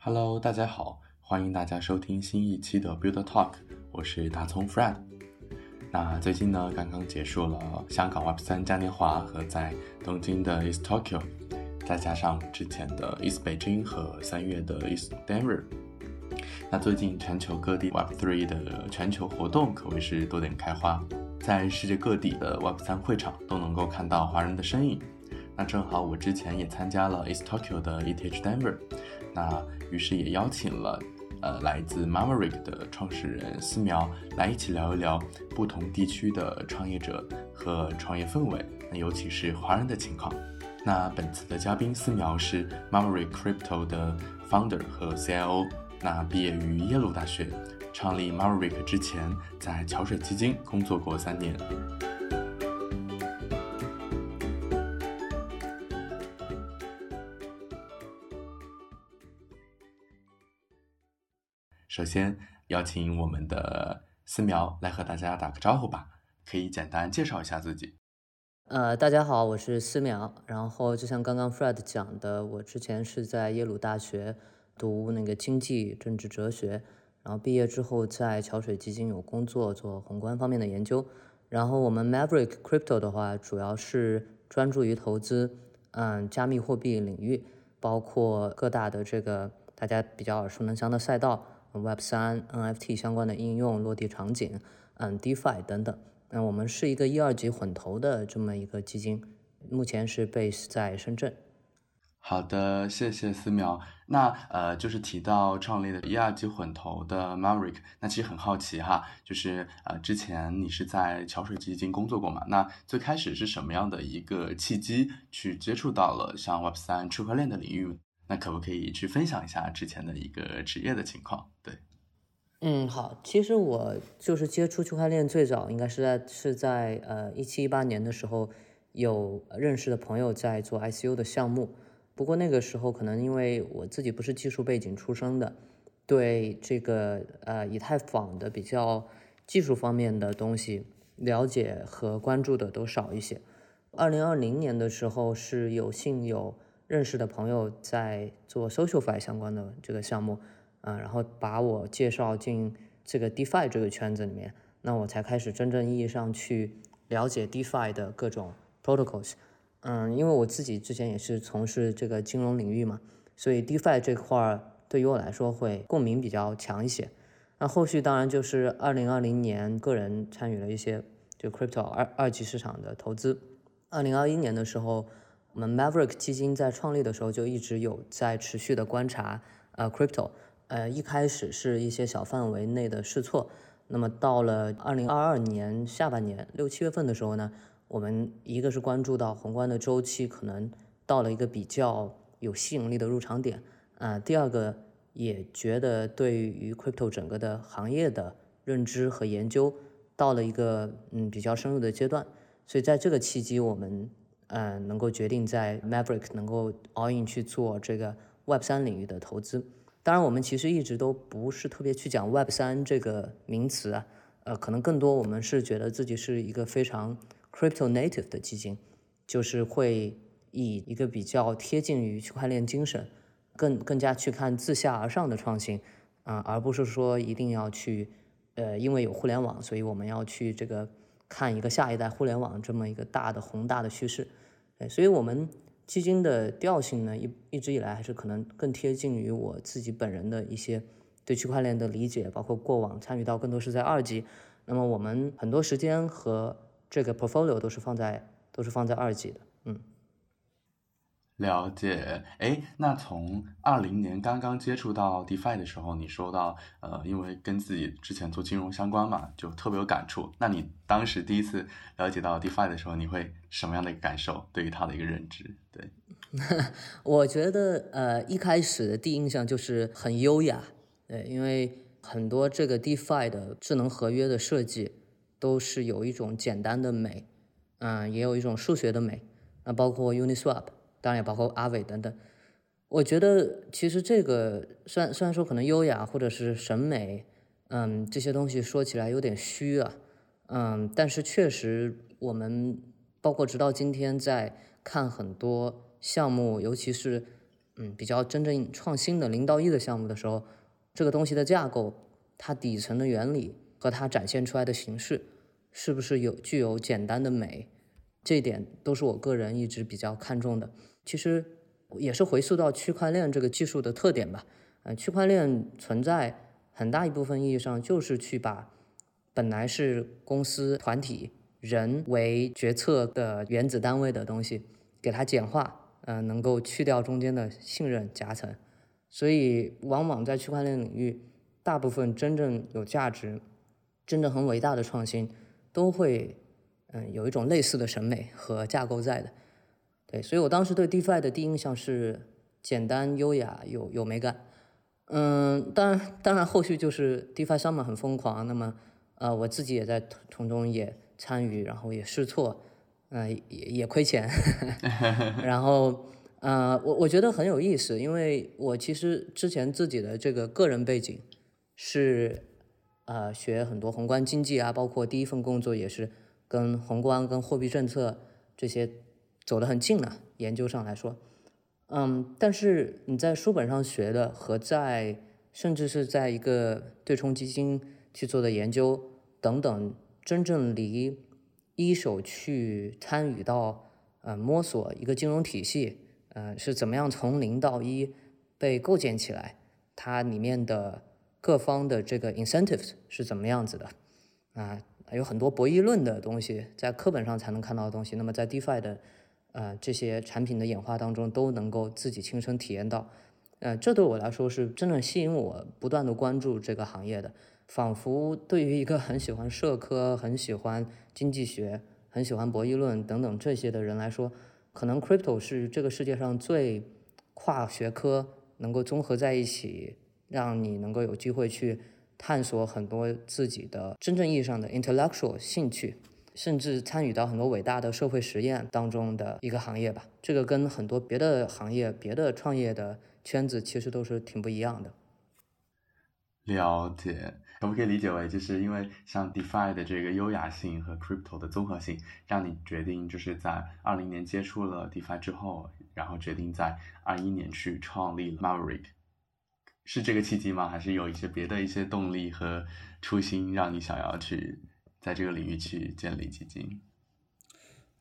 Hello，大家好，欢迎大家收听新一期的 Build Talk，我是大葱 Fred。那最近呢，刚刚结束了香港 Web 三嘉年华和在东京的 East Tokyo，再加上之前的 East 北京和三月的 East Denver。那最近全球各地 Web 3的全球活动可谓是多点开花，在世界各地的 Web 3会场都能够看到华人的身影。那正好我之前也参加了 East Tokyo 的 ETH Denver，那于是也邀请了呃来自 Marmaric 的创始人思苗来一起聊一聊不同地区的创业者和创业氛围，那尤其是华人的情况。那本次的嘉宾思苗是 Marmaric Crypto 的 founder 和 CIO。那毕业于耶鲁大学，创立 Marmaric 之前，在桥水基金工作过三年。首先邀请我们的思苗来和大家打个招呼吧，可以简单介绍一下自己。呃，大家好，我是思苗。然后就像刚刚 Fred 讲的，我之前是在耶鲁大学。读那个经济、政治、哲学，然后毕业之后在桥水基金有工作，做宏观方面的研究。然后我们 Maverick Crypto 的话，主要是专注于投资，嗯，加密货币领域，包括各大的这个大家比较耳熟能详的赛道，Web 三、NFT 相关的应用、落地场景，嗯，DeFi 等等。那我们是一个一二级混投的这么一个基金，目前是 base 在深圳。好的，谢谢思苗。那呃，就是提到创立的一二级混投的 Maverick，那其实很好奇哈，就是呃，之前你是在桥水基金工作过嘛？那最开始是什么样的一个契机去接触到了像 Web 三区块链的领域？那可不可以去分享一下之前的一个职业的情况？对，嗯，好，其实我就是接触区块链最早应该是在是在呃一七一八年的时候，有认识的朋友在做 ICU 的项目。不过那个时候可能因为我自己不是技术背景出身的，对这个呃以太坊的比较技术方面的东西了解和关注的都少一些。二零二零年的时候是有幸有认识的朋友在做 SocialFi 相关的这个项目，啊，然后把我介绍进这个 DeFi 这个圈子里面，那我才开始真正意义上去了解 DeFi 的各种 protocols。嗯，因为我自己之前也是从事这个金融领域嘛，所以 DeFi 这块儿对于我来说会共鸣比较强一些。那后续当然就是二零二零年个人参与了一些就 Crypto 二二级市场的投资。二零二一年的时候，我们 Maverick 基金在创立的时候就一直有在持续的观察呃 Crypto，呃一开始是一些小范围内的试错，那么到了二零二二年下半年六七月份的时候呢。我们一个是关注到宏观的周期可能到了一个比较有吸引力的入场点，啊，第二个也觉得对于 crypto 整个的行业的认知和研究到了一个嗯比较深入的阶段，所以在这个契机，我们嗯能够决定在 Maverick 能够 all in 去做这个 Web 三领域的投资。当然，我们其实一直都不是特别去讲 Web 三这个名词啊，呃，可能更多我们是觉得自己是一个非常。Crypto native 的基金，就是会以一个比较贴近于区块链精神，更更加去看自下而上的创新，啊，而不是说一定要去，呃，因为有互联网，所以我们要去这个看一个下一代互联网这么一个大的宏大的趋势，哎，所以我们基金的调性呢，一一直以来还是可能更贴近于我自己本人的一些对区块链的理解，包括过往参与到更多是在二级，那么我们很多时间和这个 portfolio 都是放在都是放在二级的，嗯，了解。哎，那从二零年刚刚接触到 DeFi 的时候，你说到呃，因为跟自己之前做金融相关嘛，就特别有感触。那你当时第一次了解到 DeFi 的时候，你会什么样的一个感受？对于它的一个认知？对，我觉得呃，一开始的第一印象就是很优雅，对，因为很多这个 DeFi 的智能合约的设计。都是有一种简单的美，嗯，也有一种数学的美，那包括 Uniswap，当然也包括阿伟等等。我觉得其实这个虽然虽然说可能优雅或者是审美，嗯，这些东西说起来有点虚啊，嗯，但是确实我们包括直到今天在看很多项目，尤其是嗯比较真正创新的零到一的项目的时候，这个东西的架构、它底层的原理和它展现出来的形式，是不是有具有简单的美，这一点都是我个人一直比较看重的。其实也是回溯到区块链这个技术的特点吧。呃，区块链存在很大一部分意义上就是去把本来是公司团体人为决策的原子单位的东西，给它简化。呃，能够去掉中间的信任夹层，所以往往在区块链领域，大部分真正有价值、真正很伟大的创新，都会嗯有一种类似的审美和架构在的。对，所以我当时对 DeFi 的第一印象是简单、优雅、有有美感。嗯，当然，当然后续就是 DeFi 上面很疯狂，那么呃我自己也在从中也参与，然后也试错。嗯，也也亏钱，然后，呃，我我觉得很有意思，因为我其实之前自己的这个个人背景是，呃，学很多宏观经济啊，包括第一份工作也是跟宏观、跟货币政策这些走得很近的，研究上来说，嗯，但是你在书本上学的和在甚至是在一个对冲基金去做的研究等等，真正离。一手去参与到，呃，摸索一个金融体系，呃，是怎么样从零到一被构建起来，它里面的各方的这个 incentives 是怎么样子的，啊，有很多博弈论的东西，在课本上才能看到的东西，那么在 DeFi 的，呃，这些产品的演化当中都能够自己亲身体验到，呃，这对我来说是真正吸引我不断的关注这个行业的。仿佛对于一个很喜欢社科、很喜欢经济学、很喜欢博弈论等等这些的人来说，可能 crypto 是这个世界上最跨学科能够综合在一起，让你能够有机会去探索很多自己的真正意义上的 intellectual 兴趣，甚至参与到很多伟大的社会实验当中的一个行业吧。这个跟很多别的行业、别的创业的圈子其实都是挺不一样的。了解。可不可以理解为，就是因为像 DeFi 的这个优雅性和 Crypto 的综合性，让你决定就是在二零年接触了 DeFi 之后，然后决定在二一年去创立 Maverick，是这个契机吗？还是有一些别的一些动力和初心，让你想要去在这个领域去建立基金？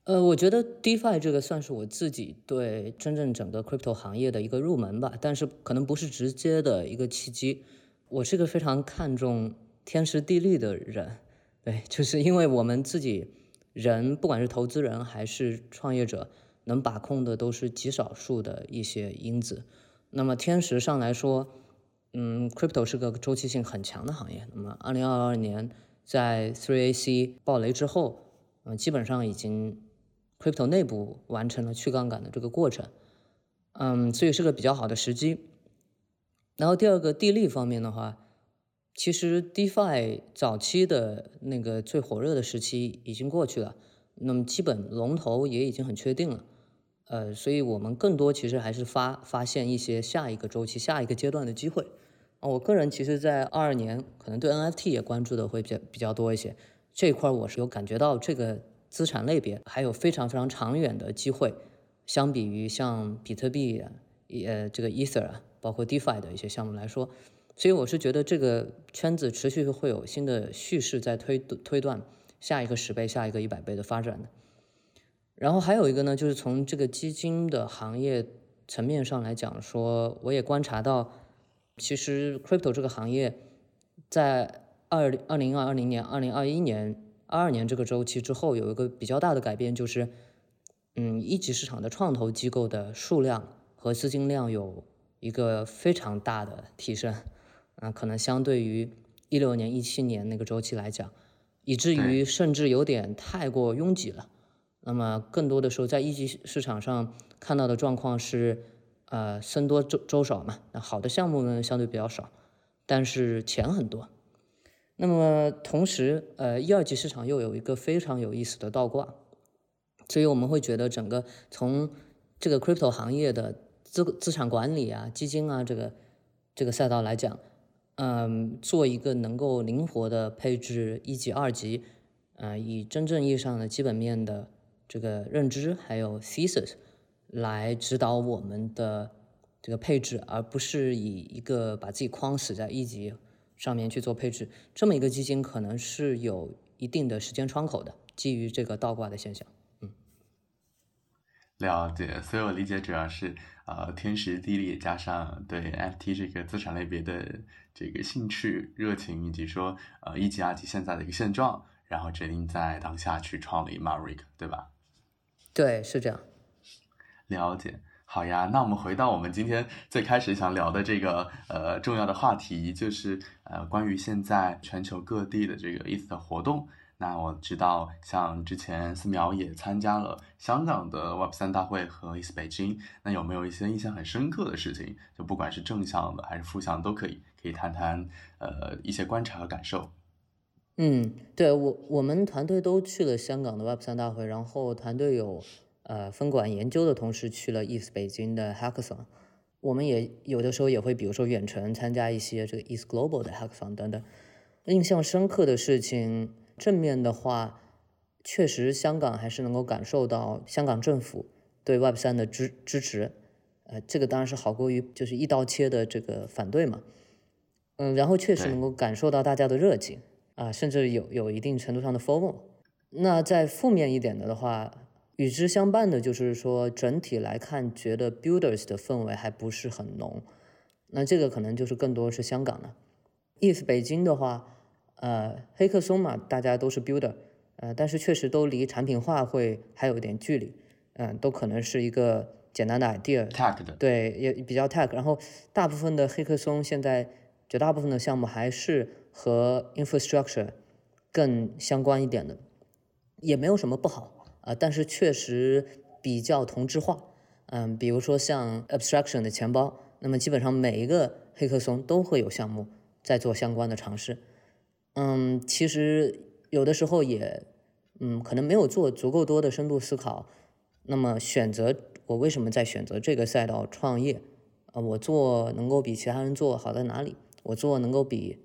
呃，我觉得 DeFi 这个算是我自己对真正整个 Crypto 行业的一个入门吧，但是可能不是直接的一个契机。我是个非常看重天时地利的人，对，就是因为我们自己人，不管是投资人还是创业者，能把控的都是极少数的一些因子。那么天时上来说，嗯，crypto 是个周期性很强的行业。那么二零二二年在 3AC 爆雷之后，嗯，基本上已经 crypto 内部完成了去杠杆的这个过程，嗯，所以是个比较好的时机。然后第二个地利方面的话，其实 DeFi 早期的那个最火热的时期已经过去了，那么基本龙头也已经很确定了，呃，所以我们更多其实还是发发现一些下一个周期、下一个阶段的机会。啊，我个人其实，在二二年可能对 NFT 也关注的会比较比较多一些，这一块我是有感觉到这个资产类别还有非常非常长远的机会，相比于像比特币、啊呃这个 Ether 啊。包括 DeFi 的一些项目来说，所以我是觉得这个圈子持续会有新的叙事在推推断下一个十倍、下一个一百倍的发展的。然后还有一个呢，就是从这个基金的行业层面上来讲，说我也观察到，其实 Crypto 这个行业在二二零二零年、二零二一年、二二年这个周期之后，有一个比较大的改变，就是嗯，一级市场的创投机构的数量和资金量有。一个非常大的提升，啊，可能相对于一六年、一七年那个周期来讲，以至于甚至有点太过拥挤了。那么更多的时候，在一级市场上看到的状况是，呃，僧多粥粥少嘛。那好的项目呢，相对比较少，但是钱很多。那么同时，呃，一二级市场又有一个非常有意思的倒挂，所以我们会觉得整个从这个 crypto 行业的。资资产管理啊，基金啊，这个这个赛道来讲，嗯，做一个能够灵活的配置一级、二级，呃，以真正意义上的基本面的这个认知还有 thesis 来指导我们的这个配置，而不是以一个把自己框死在一级上面去做配置。这么一个基金可能是有一定的时间窗口的，基于这个倒挂的现象。嗯，了解。所以我理解主要是呃天时地利加上对 FT 这个资产类别的这个兴趣热情，以及说呃一级二级现在的一个现状，然后决定在当下去创立 Marik，对吧？对，是这样。了解，好呀。那我们回到我们今天最开始想聊的这个呃重要的话题，就是呃关于现在全球各地的这个 ETH 的活动。那我知道，像之前思苗也参加了香港的 Web 三大会和 ETH 北京。那有没有一些印象很深刻的事情？就不管是正向的还是负向都可以，可以谈谈呃一些观察和感受。嗯，对我我们团队都去了香港的 Web 三大会，然后团队有呃分管研究的同事去了 East 北京的 Hackathon，我们也有的时候也会比如说远程参加一些这个 East Global 的 Hackathon 等等。印象深刻的事情，正面的话，确实香港还是能够感受到香港政府对 Web 三的支支持，呃，这个当然是好过于就是一刀切的这个反对嘛，嗯，然后确实能够感受到大家的热情。啊，甚至有有一定程度上的 formal。那在负面一点的的话，与之相伴的就是说，整体来看，觉得 builders 的氛围还不是很浓。那这个可能就是更多是香港的。if 北京的话，呃，黑客松嘛，大家都是 builder，呃，但是确实都离产品化会还有一点距离。嗯，都可能是一个简单的 idea。tag 的。对，也比较 tag。然后大部分的黑客松现在绝大部分的项目还是。和 infrastructure 更相关一点的，也没有什么不好啊，但是确实比较同质化。嗯，比如说像 abstraction 的钱包，那么基本上每一个黑客松都会有项目在做相关的尝试。嗯，其实有的时候也，嗯，可能没有做足够多的深度思考。那么选择我为什么在选择这个赛道创业？啊，我做能够比其他人做好在哪里？我做能够比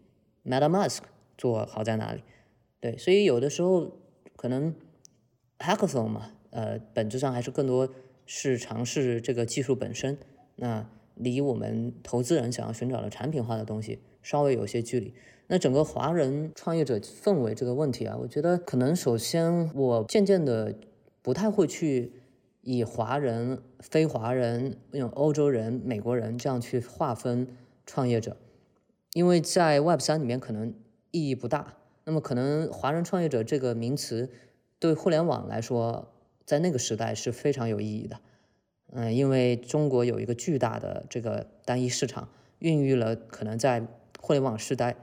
MetaMask 做好在哪里？对，所以有的时候可能 Hackathon 嘛，呃，本质上还是更多是尝试这个技术本身，那离我们投资人想要寻找的产品化的东西稍微有些距离。那整个华人创业者氛围这个问题啊，我觉得可能首先我渐渐的不太会去以华人、非华人、用欧洲人、美国人这样去划分创业者。因为在 Web 三里面可能意义不大，那么可能华人创业者这个名词对互联网来说，在那个时代是非常有意义的。嗯，因为中国有一个巨大的这个单一市场，孕育了可能在互联网时代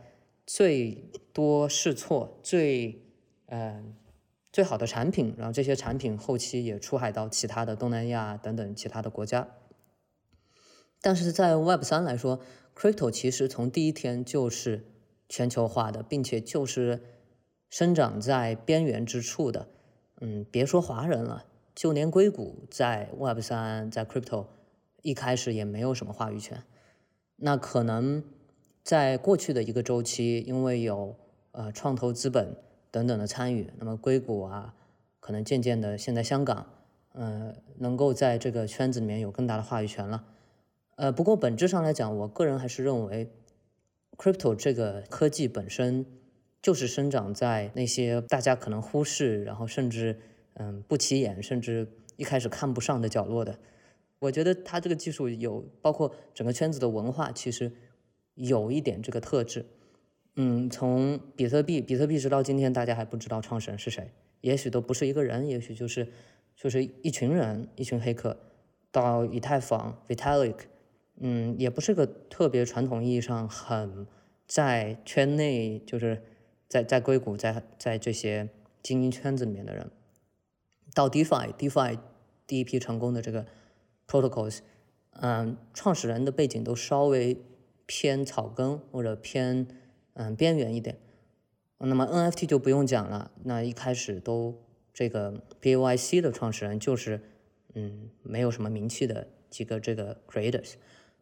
最多试错、最嗯最好的产品，然后这些产品后期也出海到其他的东南亚等等其他的国家。但是在 Web 三来说，Crypto 其实从第一天就是全球化的，并且就是生长在边缘之处的。嗯，别说华人了，就连硅谷在 Web 三在 Crypto 一开始也没有什么话语权。那可能在过去的一个周期，因为有呃创投资本等等的参与，那么硅谷啊，可能渐渐的现在香港，呃，能够在这个圈子里面有更大的话语权了。呃，不过本质上来讲，我个人还是认为，crypto 这个科技本身就是生长在那些大家可能忽视，然后甚至嗯不起眼，甚至一开始看不上的角落的。我觉得它这个技术有，包括整个圈子的文化，其实有一点这个特质。嗯，从比特币，比特币直到今天大家还不知道创始人是谁，也许都不是一个人，也许就是就是一群人，一群黑客，到以太坊，Vitalik。嗯，也不是个特别传统意义上很在圈内，就是在在硅谷，在在这些精英圈子里面的人，到 DeFi，DeFi 第一批成功的这个 protocols，嗯，创始人的背景都稍微偏草根或者偏嗯边缘一点。那么 NFT 就不用讲了，那一开始都这个 BAYC 的创始人就是嗯没有什么名气的几个这个 creators。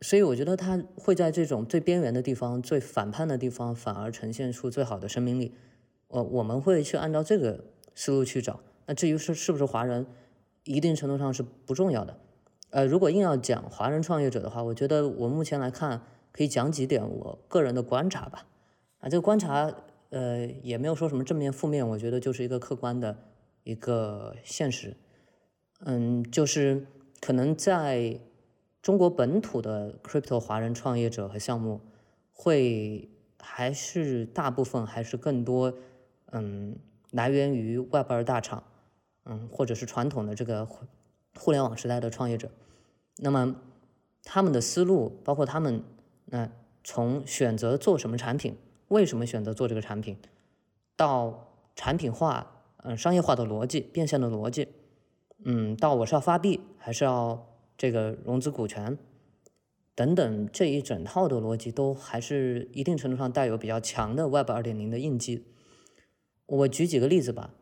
所以我觉得他会在这种最边缘的地方、最反叛的地方，反而呈现出最好的生命力。我我们会去按照这个思路去找。那至于是是不是华人，一定程度上是不重要的。呃，如果硬要讲华人创业者的话，我觉得我目前来看可以讲几点我个人的观察吧。啊，这个观察呃也没有说什么正面负面，我觉得就是一个客观的一个现实。嗯，就是可能在中国本土的 crypto 华人创业者和项目，会还是大部分还是更多，嗯，来源于 Web 二大厂，嗯，或者是传统的这个互联网时代的创业者。那么他们的思路，包括他们那从选择做什么产品，为什么选择做这个产品，到产品化，嗯，商业化的逻辑，变现的逻辑。嗯，到我是要发币还是要这个融资股权等等这一整套的逻辑，都还是一定程度上带有比较强的 Web 二点零的印记。我举几个例子吧。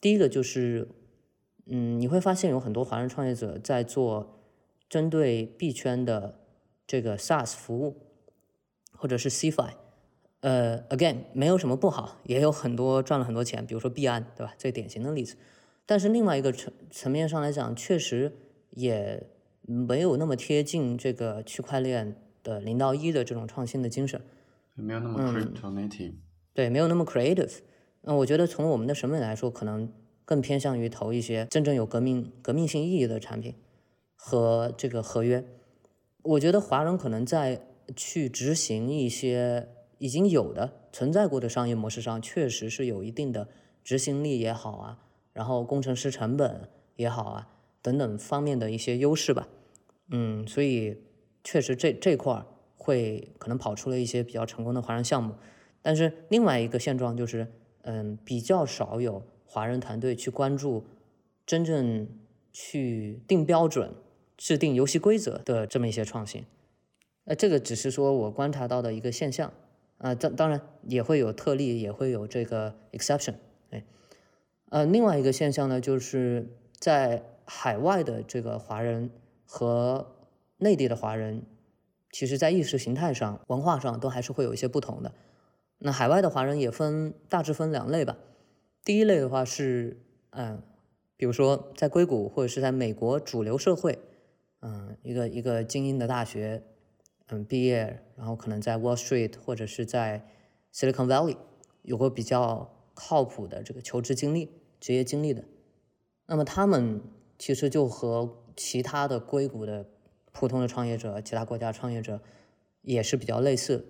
第一个就是，嗯，你会发现有很多华人创业者在做针对币圈的这个 SaaS 服务，或者是 CFI。呃，again 没有什么不好，也有很多赚了很多钱，比如说币安，对吧？最典型的例子。但是另外一个层层面上来讲，确实也没有那么贴近这个区块链的零到一的这种创新的精神，没有那么 crypto native，对，没有那么 creative。那我觉得从我们的审美来说，可能更偏向于投一些真正有革命革命性意义的产品和这个合约。我觉得华人可能在去执行一些已经有的存在过的商业模式上，确实是有一定的执行力也好啊。然后工程师成本也好啊，等等方面的一些优势吧，嗯，所以确实这这块儿会可能跑出了一些比较成功的华人项目，但是另外一个现状就是，嗯，比较少有华人团队去关注真正去定标准、制定游戏规则的这么一些创新，呃，这个只是说我观察到的一个现象，啊，当当然也会有特例，也会有这个 exception。呃，另外一个现象呢，就是在海外的这个华人和内地的华人，其实在意识形态上、文化上都还是会有一些不同的。那海外的华人也分大致分两类吧。第一类的话是，嗯，比如说在硅谷或者是在美国主流社会，嗯，一个一个精英的大学，嗯，毕业，然后可能在 Wall Street 或者是在 Silicon Valley 有过比较。靠谱的这个求职经历、职业经历的，那么他们其实就和其他的硅谷的普通的创业者、其他国家创业者也是比较类似。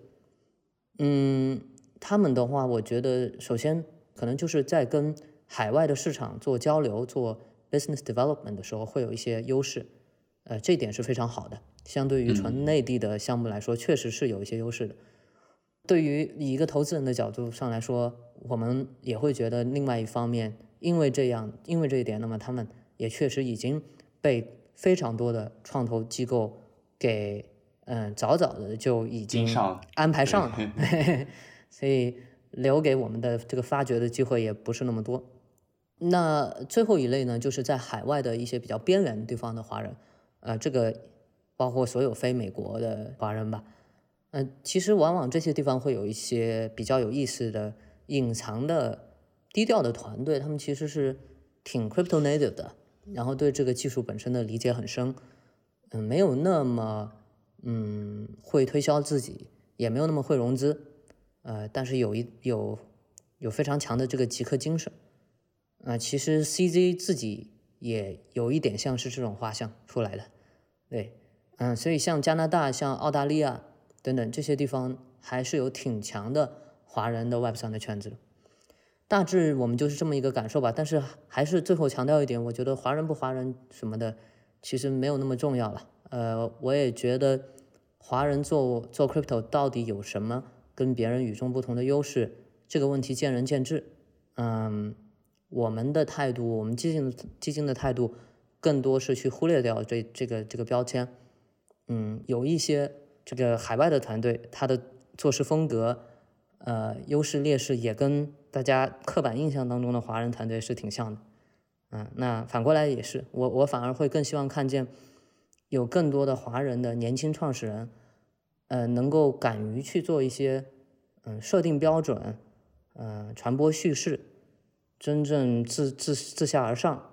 嗯，他们的话，我觉得首先可能就是在跟海外的市场做交流、做 business development 的时候会有一些优势，呃，这点是非常好的。相对于纯内地的项目来说，确实是有一些优势的。对于以一个投资人的角度上来说，我们也会觉得另外一方面，因为这样，因为这一点，那么他们也确实已经被非常多的创投机构给嗯早早的就已经安排上了，所以留给我们的这个发掘的机会也不是那么多。那最后一类呢，就是在海外的一些比较边缘地方的华人，呃，这个包括所有非美国的华人吧。嗯，其实往往这些地方会有一些比较有意思的、隐藏的、低调的团队，他们其实是挺 crypto native 的，然后对这个技术本身的理解很深，嗯，没有那么嗯会推销自己，也没有那么会融资，呃，但是有一有有非常强的这个极客精神，啊，其实 CZ 自己也有一点像是这种画像出来的，对，嗯，所以像加拿大、像澳大利亚。等等这些地方还是有挺强的华人的 Web 上的圈子的，大致我们就是这么一个感受吧。但是还是最后强调一点，我觉得华人不华人什么的其实没有那么重要了。呃，我也觉得华人做做 Crypto 到底有什么跟别人与众不同的优势，这个问题见仁见智。嗯，我们的态度，我们基金基金的态度，更多是去忽略掉这这个这个标签。嗯，有一些。这个海外的团队，他的做事风格，呃，优势劣势也跟大家刻板印象当中的华人团队是挺像的，嗯，那反过来也是，我我反而会更希望看见有更多的华人的年轻创始人，呃，能够敢于去做一些，嗯，设定标准，嗯，传播叙事，真正自自自下而上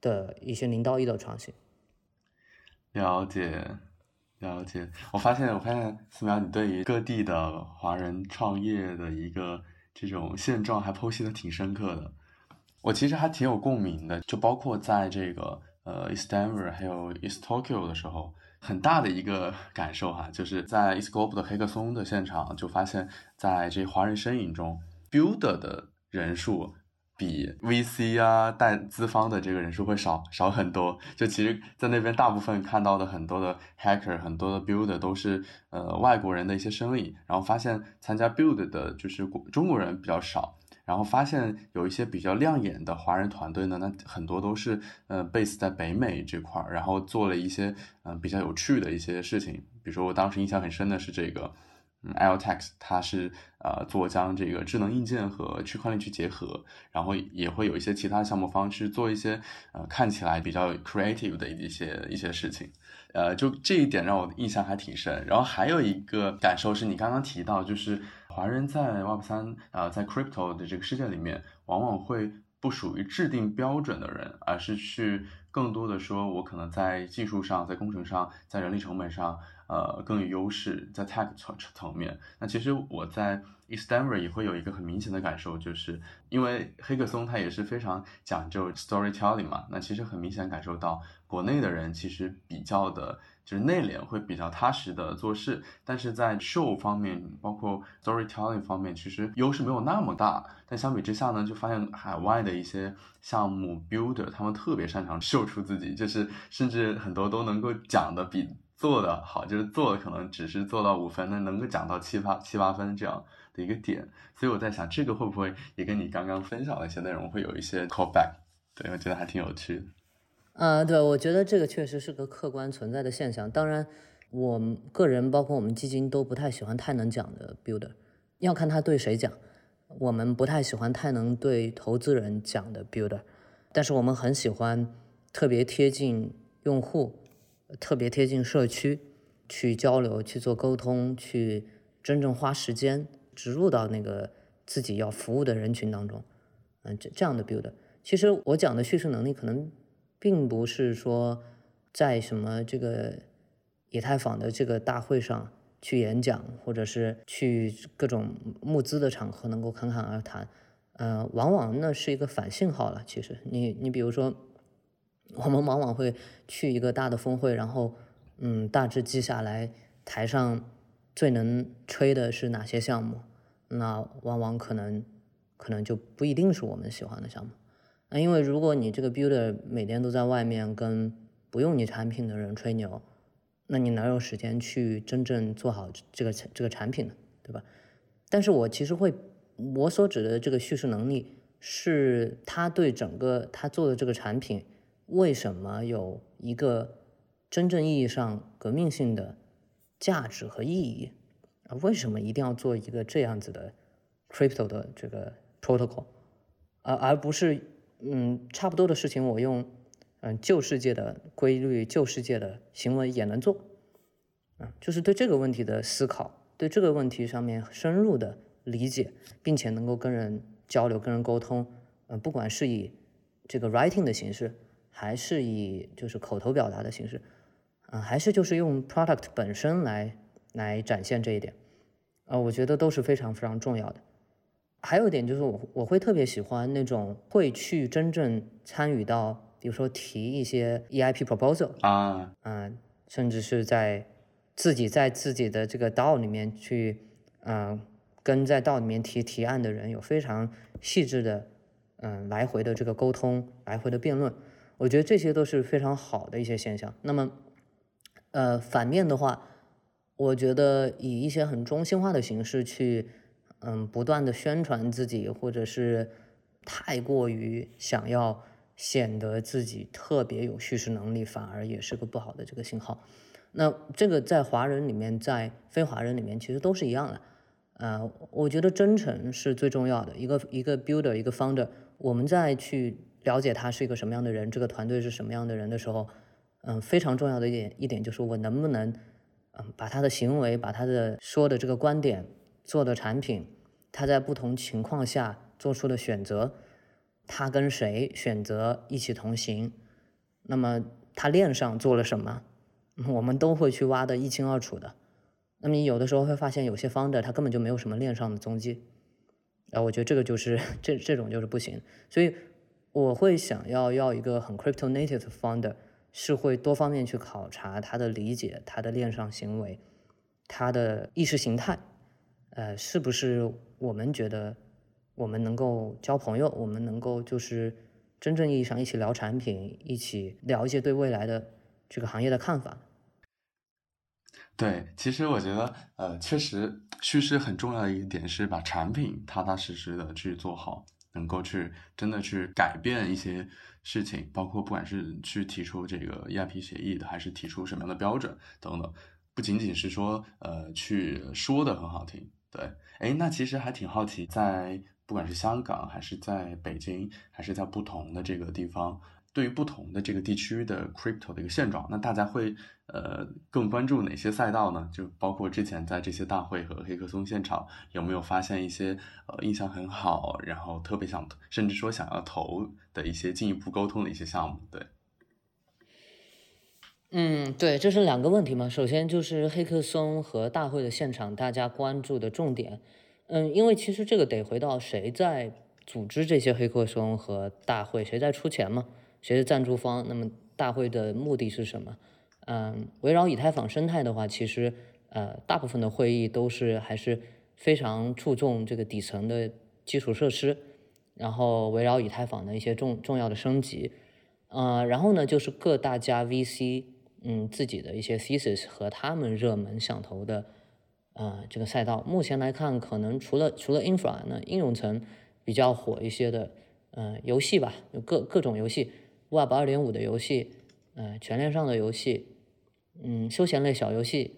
的一些零到一的创新。了解，了解。我发现，我发现思苗，你对于各地的华人创业的一个这种现状还剖析的挺深刻的。我其实还挺有共鸣的，就包括在这个呃 East Denver 还有 East Tokyo 的时候，很大的一个 感受哈，就是在 EastGlobe 的黑客松的现场，就发现，在这华人身影中，Builder 的人数。比 VC 啊带资方的这个人数会少少很多，就其实，在那边大部分看到的很多的 hacker，很多的 build 都是呃外国人的一些生意，然后发现参加 build 的就是中国人比较少，然后发现有一些比较亮眼的华人团队呢，那很多都是呃 base 在北美这块儿，然后做了一些嗯比较有趣的一些事情，比如说我当时印象很深的是这个。嗯 l t e x 它是呃做将这个智能硬件和区块链去结合，然后也会有一些其他项目方去做一些呃看起来比较 creative 的一些一些事情，呃，就这一点让我印象还挺深。然后还有一个感受是你刚刚提到，就是华人在 Web 三啊，在 crypto 的这个世界里面，往往会不属于制定标准的人，而是去更多的说，我可能在技术上、在工程上、在人力成本上。呃，更有优势在 tech 层层面。那其实我在 East Denver 也会有一个很明显的感受，就是因为黑客松它也是非常讲究 storytelling 嘛。那其实很明显感受到，国内的人其实比较的就是内敛，会比较踏实的做事。但是在 show 方面，包括 storytelling 方面，其实优势没有那么大。但相比之下呢，就发现海外的一些项目 builder 他们特别擅长秀出自己，就是甚至很多都能够讲的比。做的好，就是做的可能只是做到五分，那能够讲到七八七八分这样的一个点，所以我在想，这个会不会也跟你刚刚分享的一些内容会有一些 callback？对我觉得还挺有趣的。呃，对，我觉得这个确实是个客观存在的现象。当然，我个人包括我们基金都不太喜欢太能讲的 builder，要看他对谁讲。我们不太喜欢太能对投资人讲的 builder，但是我们很喜欢特别贴近用户。特别贴近社区，去交流、去做沟通、去真正花时间植入到那个自己要服务的人群当中，嗯，这这样的 build。其实我讲的叙事能力，可能并不是说在什么这个以太坊的这个大会上去演讲，或者是去各种募资的场合能够侃侃而谈，呃，往往那是一个反信号了。其实，你你比如说。我们往往会去一个大的峰会，然后，嗯，大致记下来台上最能吹的是哪些项目，那往往可能可能就不一定是我们喜欢的项目。那因为如果你这个 builder 每天都在外面跟不用你产品的人吹牛，那你哪有时间去真正做好这个这个产品呢？对吧？但是我其实会，我所指的这个叙事能力，是他对整个他做的这个产品。为什么有一个真正意义上革命性的价值和意义？啊，为什么一定要做一个这样子的 crypto 的这个 protocol，而而不是嗯差不多的事情我用嗯旧世界的规律、旧世界的行为也能做？啊，就是对这个问题的思考，对这个问题上面深入的理解，并且能够跟人交流、跟人沟通，嗯，不管是以这个 writing 的形式。还是以就是口头表达的形式，嗯，还是就是用 product 本身来来展现这一点，呃，我觉得都是非常非常重要的。还有一点就是我我会特别喜欢那种会去真正参与到，比如说提一些 EIP proposal 啊，嗯，甚至是在自己在自己的这个道里面去，嗯，跟在道里面提提案的人有非常细致的，嗯，来回的这个沟通，来回的辩论。我觉得这些都是非常好的一些现象。那么，呃，反面的话，我觉得以一些很中心化的形式去，嗯，不断的宣传自己，或者是太过于想要显得自己特别有叙事能力，反而也是个不好的这个信号。那这个在华人里面，在非华人里面，其实都是一样的。呃，我觉得真诚是最重要的。一个一个 builder，一个 founder，我们再去。了解他是一个什么样的人，这个团队是什么样的人的时候，嗯，非常重要的一点一点就是我能不能，嗯，把他的行为，把他的说的这个观点，做的产品，他在不同情况下做出的选择，他跟谁选择一起同行，那么他链上做了什么，我们都会去挖的一清二楚的。那么你有的时候会发现，有些 founder 他根本就没有什么链上的踪迹，啊，我觉得这个就是这这种就是不行。所以我会想要要一个很 crypto native 的 founder，是会多方面去考察他的理解、他的链上行为、他的意识形态，呃，是不是我们觉得我们能够交朋友，我们能够就是真正意义上一起聊产品，一起聊一些对未来的这个行业的看法。对，其实我觉得，呃，确实叙事很重要的一点是把产品踏踏实实的去做好，能够去真的去改变一些事情，包括不管是去提出这个 EIP 协议的，还是提出什么样的标准等等，不仅仅是说，呃，去说的很好听。对，哎，那其实还挺好奇，在不管是香港，还是在北京，还是在不同的这个地方。对于不同的这个地区的 crypto 的一个现状，那大家会呃更关注哪些赛道呢？就包括之前在这些大会和黑客松现场，有没有发现一些呃印象很好，然后特别想甚至说想要投的一些进一步沟通的一些项目？对，嗯，对，这是两个问题嘛。首先就是黑客松和大会的现场，大家关注的重点，嗯，因为其实这个得回到谁在组织这些黑客松和大会，谁在出钱嘛。谁是赞助方？那么大会的目的是什么？嗯，围绕以太坊生态的话，其实呃，大部分的会议都是还是非常注重这个底层的基础设施，然后围绕以太坊的一些重重要的升级，呃，然后呢就是各大家 VC 嗯自己的一些 thesis 和他们热门想投的呃这个赛道。目前来看，可能除了除了 infra 那应用层比较火一些的，嗯，游戏吧，有各各种游戏。Web 二点五的游戏，嗯，全链上的游戏，嗯，休闲类小游戏，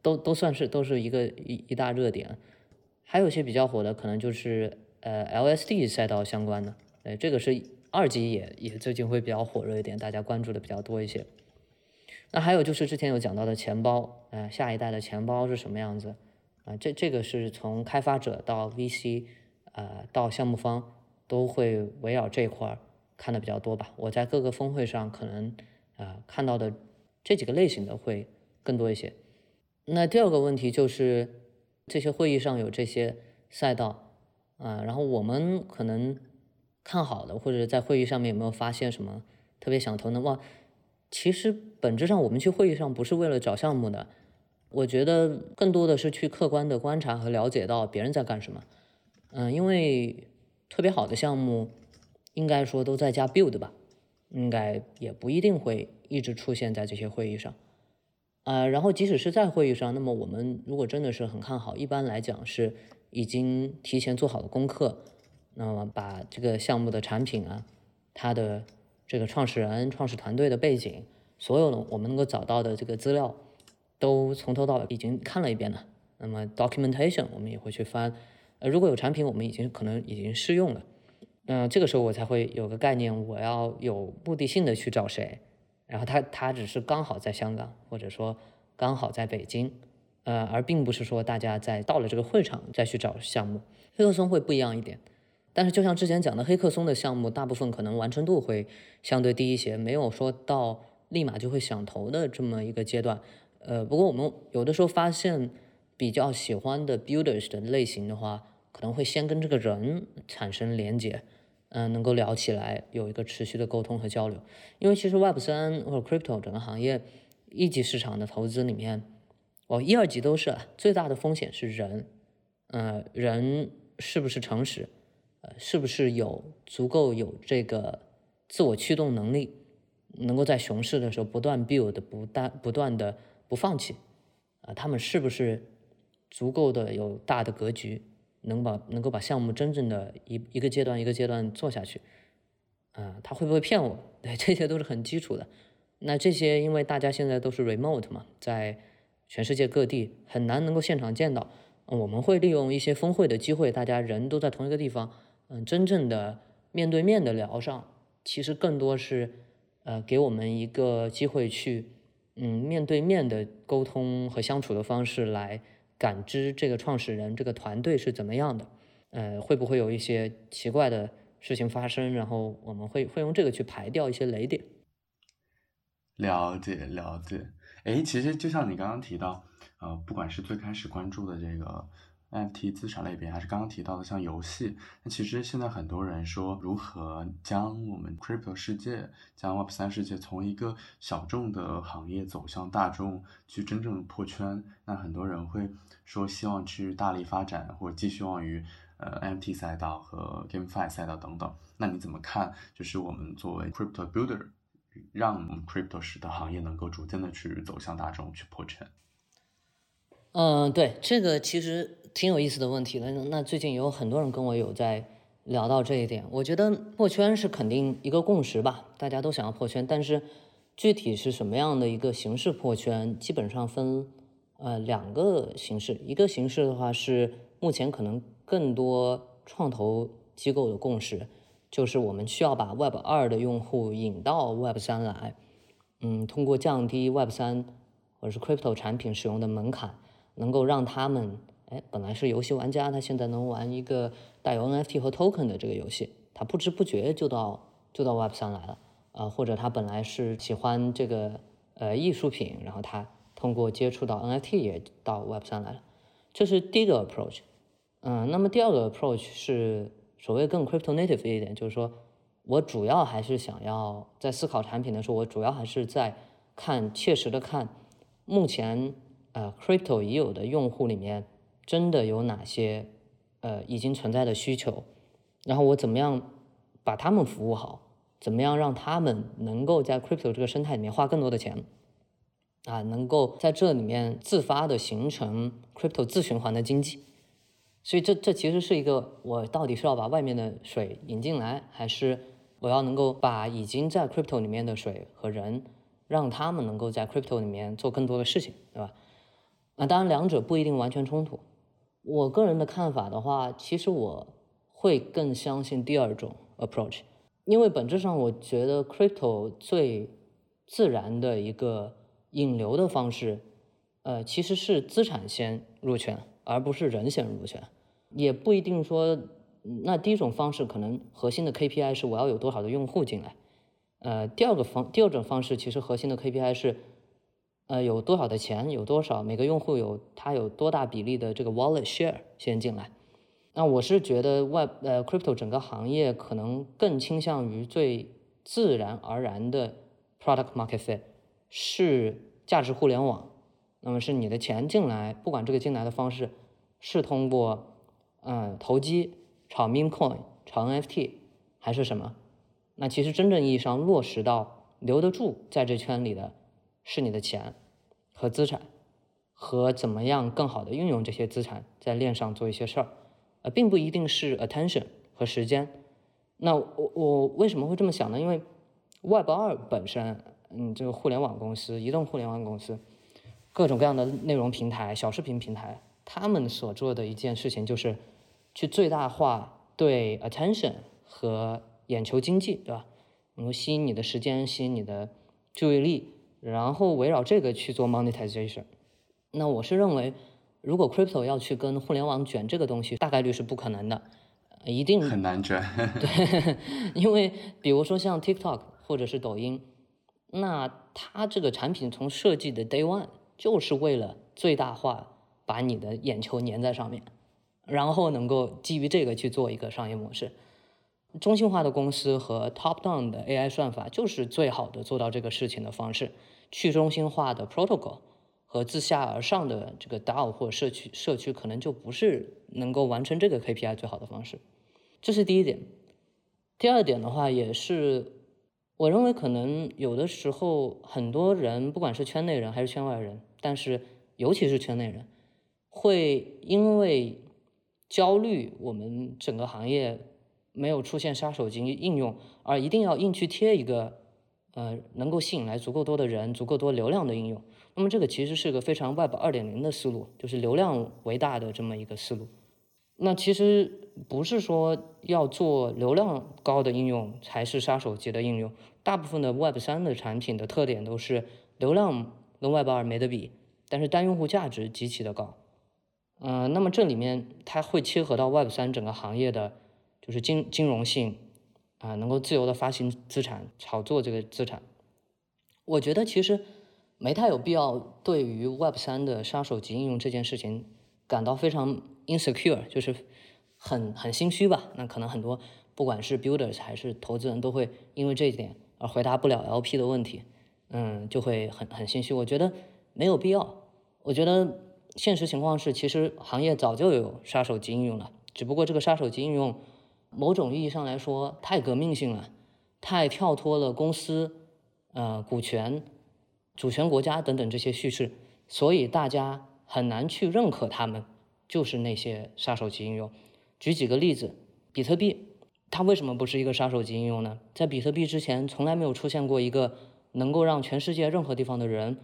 都都算是都是一个一一大热点。还有一些比较火的，可能就是呃 LSD 赛道相关的，呃，这个是二级也也最近会比较火热一点，大家关注的比较多一些。那还有就是之前有讲到的钱包，呃，下一代的钱包是什么样子？啊，这这个是从开发者到 VC，呃，到项目方都会围绕这块儿。看的比较多吧，我在各个峰会上可能啊看到的这几个类型的会更多一些。那第二个问题就是这些会议上有这些赛道啊，然后我们可能看好的或者在会议上面有没有发现什么特别想投的？哇，其实本质上我们去会议上不是为了找项目的，我觉得更多的是去客观的观察和了解到别人在干什么。嗯，因为特别好的项目。应该说都在加 build 吧，应该也不一定会一直出现在这些会议上，啊，然后即使是在会议上，那么我们如果真的是很看好，一般来讲是已经提前做好了功课，那么把这个项目的产品啊，它的这个创始人、创始团队的背景，所有的我们能够找到的这个资料，都从头到尾已经看了一遍了。那么 documentation 我们也会去翻，呃，如果有产品，我们已经可能已经试用了。嗯，这个时候我才会有个概念，我要有目的性的去找谁，然后他他只是刚好在香港，或者说刚好在北京，呃，而并不是说大家在到了这个会场再去找项目。黑客松会不一样一点，但是就像之前讲的，黑客松的项目大部分可能完成度会相对低一些，没有说到立马就会想投的这么一个阶段。呃，不过我们有的时候发现比较喜欢的 builders 的类型的话，可能会先跟这个人产生连接。嗯，能够聊起来，有一个持续的沟通和交流。因为其实 Web 三或者 Crypto 整个行业一级市场的投资里面，哦，一二级都是最大的风险是人，呃，人是不是诚实，呃，是不是有足够有这个自我驱动能力，能够在熊市的时候不断 build，不断不断的不放弃，啊，他们是不是足够的有大的格局？能把能够把项目真正的一一个阶段一个阶段做下去，啊，他会不会骗我？对，这些都是很基础的。那这些因为大家现在都是 remote 嘛，在全世界各地很难能够现场见到。我们会利用一些峰会的机会，大家人都在同一个地方，嗯，真正的面对面的聊上，其实更多是呃给我们一个机会去嗯面对面的沟通和相处的方式来。感知这个创始人这个团队是怎么样的，呃，会不会有一些奇怪的事情发生？然后我们会会用这个去排掉一些雷点。了解了解，哎，其实就像你刚刚提到，呃，不管是最开始关注的这个 NFT 资产类别，还是刚刚提到的像游戏，那其实现在很多人说如何将我们 crypto 世界、将 Web 三世界从一个小众的行业走向大众，去真正破圈。那很多人会说希望去大力发展，或者寄希望于呃 NFT 赛道和 GameFi 赛道等等。那你怎么看？就是我们作为 crypto builder，让我们 crypto 史的行业能够逐渐的去走向大众，去破圈。嗯，对，这个其实挺有意思的问题的。那最近有很多人跟我有在聊到这一点。我觉得破圈是肯定一个共识吧，大家都想要破圈，但是具体是什么样的一个形式破圈，基本上分呃两个形式。一个形式的话是目前可能更多创投机构的共识，就是我们需要把 Web 二的用户引到 Web 三来，嗯，通过降低 Web 三或者是 Crypto 产品使用的门槛。能够让他们，哎，本来是游戏玩家，他现在能玩一个带有 NFT 和 Token 的这个游戏，他不知不觉就到就到 Web 三来了，啊，或者他本来是喜欢这个呃艺术品，然后他通过接触到 NFT 也到 Web 三来了，这是第一个 approach，嗯，那么第二个 approach 是所谓更 crypto native 一点，就是说我主要还是想要在思考产品的时候，我主要还是在看切实的看目前。呃，crypto 已有的用户里面，真的有哪些呃已经存在的需求？然后我怎么样把他们服务好？怎么样让他们能够在 crypto 这个生态里面花更多的钱？啊，能够在这里面自发的形成 crypto 自循环的经济。所以这这其实是一个，我到底是要把外面的水引进来，还是我要能够把已经在 crypto 里面的水和人，让他们能够在 crypto 里面做更多的事情，对吧？那当然，两者不一定完全冲突。我个人的看法的话，其实我会更相信第二种 approach，因为本质上我觉得 crypto 最自然的一个引流的方式，呃，其实是资产先入圈，而不是人先入圈。也不一定说，那第一种方式可能核心的 KPI 是我要有多少的用户进来，呃，第二个方第二种方式其实核心的 KPI 是。呃，有多少的钱，有多少每个用户有他有多大比例的这个 wallet share 先进来？那我是觉得 web 呃 crypto 整个行业可能更倾向于最自然而然的 product market fit 是价值互联网。那么是你的钱进来，不管这个进来的方式是通过嗯投机炒 meme coin 炒 NFT 还是什么，那其实真正意义上落实到留得住在这圈里的。是你的钱和资产，和怎么样更好的运用这些资产在链上做一些事儿，呃，并不一定是 attention 和时间。那我我为什么会这么想呢？因为 Web 二本身，嗯，这个互联网公司、移动互联网公司，各种各样的内容平台、小视频平台，他们所做的一件事情就是去最大化对 attention 和眼球经济，对吧？能够吸引你的时间，吸引你的注意力。然后围绕这个去做 monetization，那我是认为，如果 crypto 要去跟互联网卷这个东西，大概率是不可能的，一定很难卷。对，因为比如说像 TikTok 或者是抖音，那它这个产品从设计的 day one 就是为了最大化把你的眼球粘在上面，然后能够基于这个去做一个商业模式。中心化的公司和 top down 的 AI 算法就是最好的做到这个事情的方式。去中心化的 protocol 和自下而上的这个 DAO 或社区社区可能就不是能够完成这个 KPI 最好的方式。这是第一点。第二点的话，也是我认为可能有的时候很多人，不管是圈内人还是圈外人，但是尤其是圈内人，会因为焦虑我们整个行业。没有出现杀手级应用，而一定要硬去贴一个，呃，能够吸引来足够多的人、足够多流量的应用。那么这个其实是个非常 Web 二点零的思路，就是流量为大的这么一个思路。那其实不是说要做流量高的应用才是杀手级的应用，大部分的 Web 三的产品的特点都是流量跟 Web 二没得比，但是单用户价值极其的高。嗯，那么这里面它会切合到 Web 三整个行业的。就是金金融性啊，能够自由的发行资产、炒作这个资产。我觉得其实没太有必要对于 Web 三的杀手级应用这件事情感到非常 insecure，就是很很心虚吧。那可能很多不管是 builders 还是投资人都会因为这一点而回答不了 LP 的问题，嗯，就会很很心虚。我觉得没有必要。我觉得现实情况是，其实行业早就有杀手级应用了，只不过这个杀手级应用某种意义上来说太革命性了，太跳脱了公司呃股权。主权国家等等这些叙事，所以大家很难去认可他们就是那些杀手级应用。举几个例子，比特币它为什么不是一个杀手级应用呢？在比特币之前，从来没有出现过一个能够让全世界任何地方的人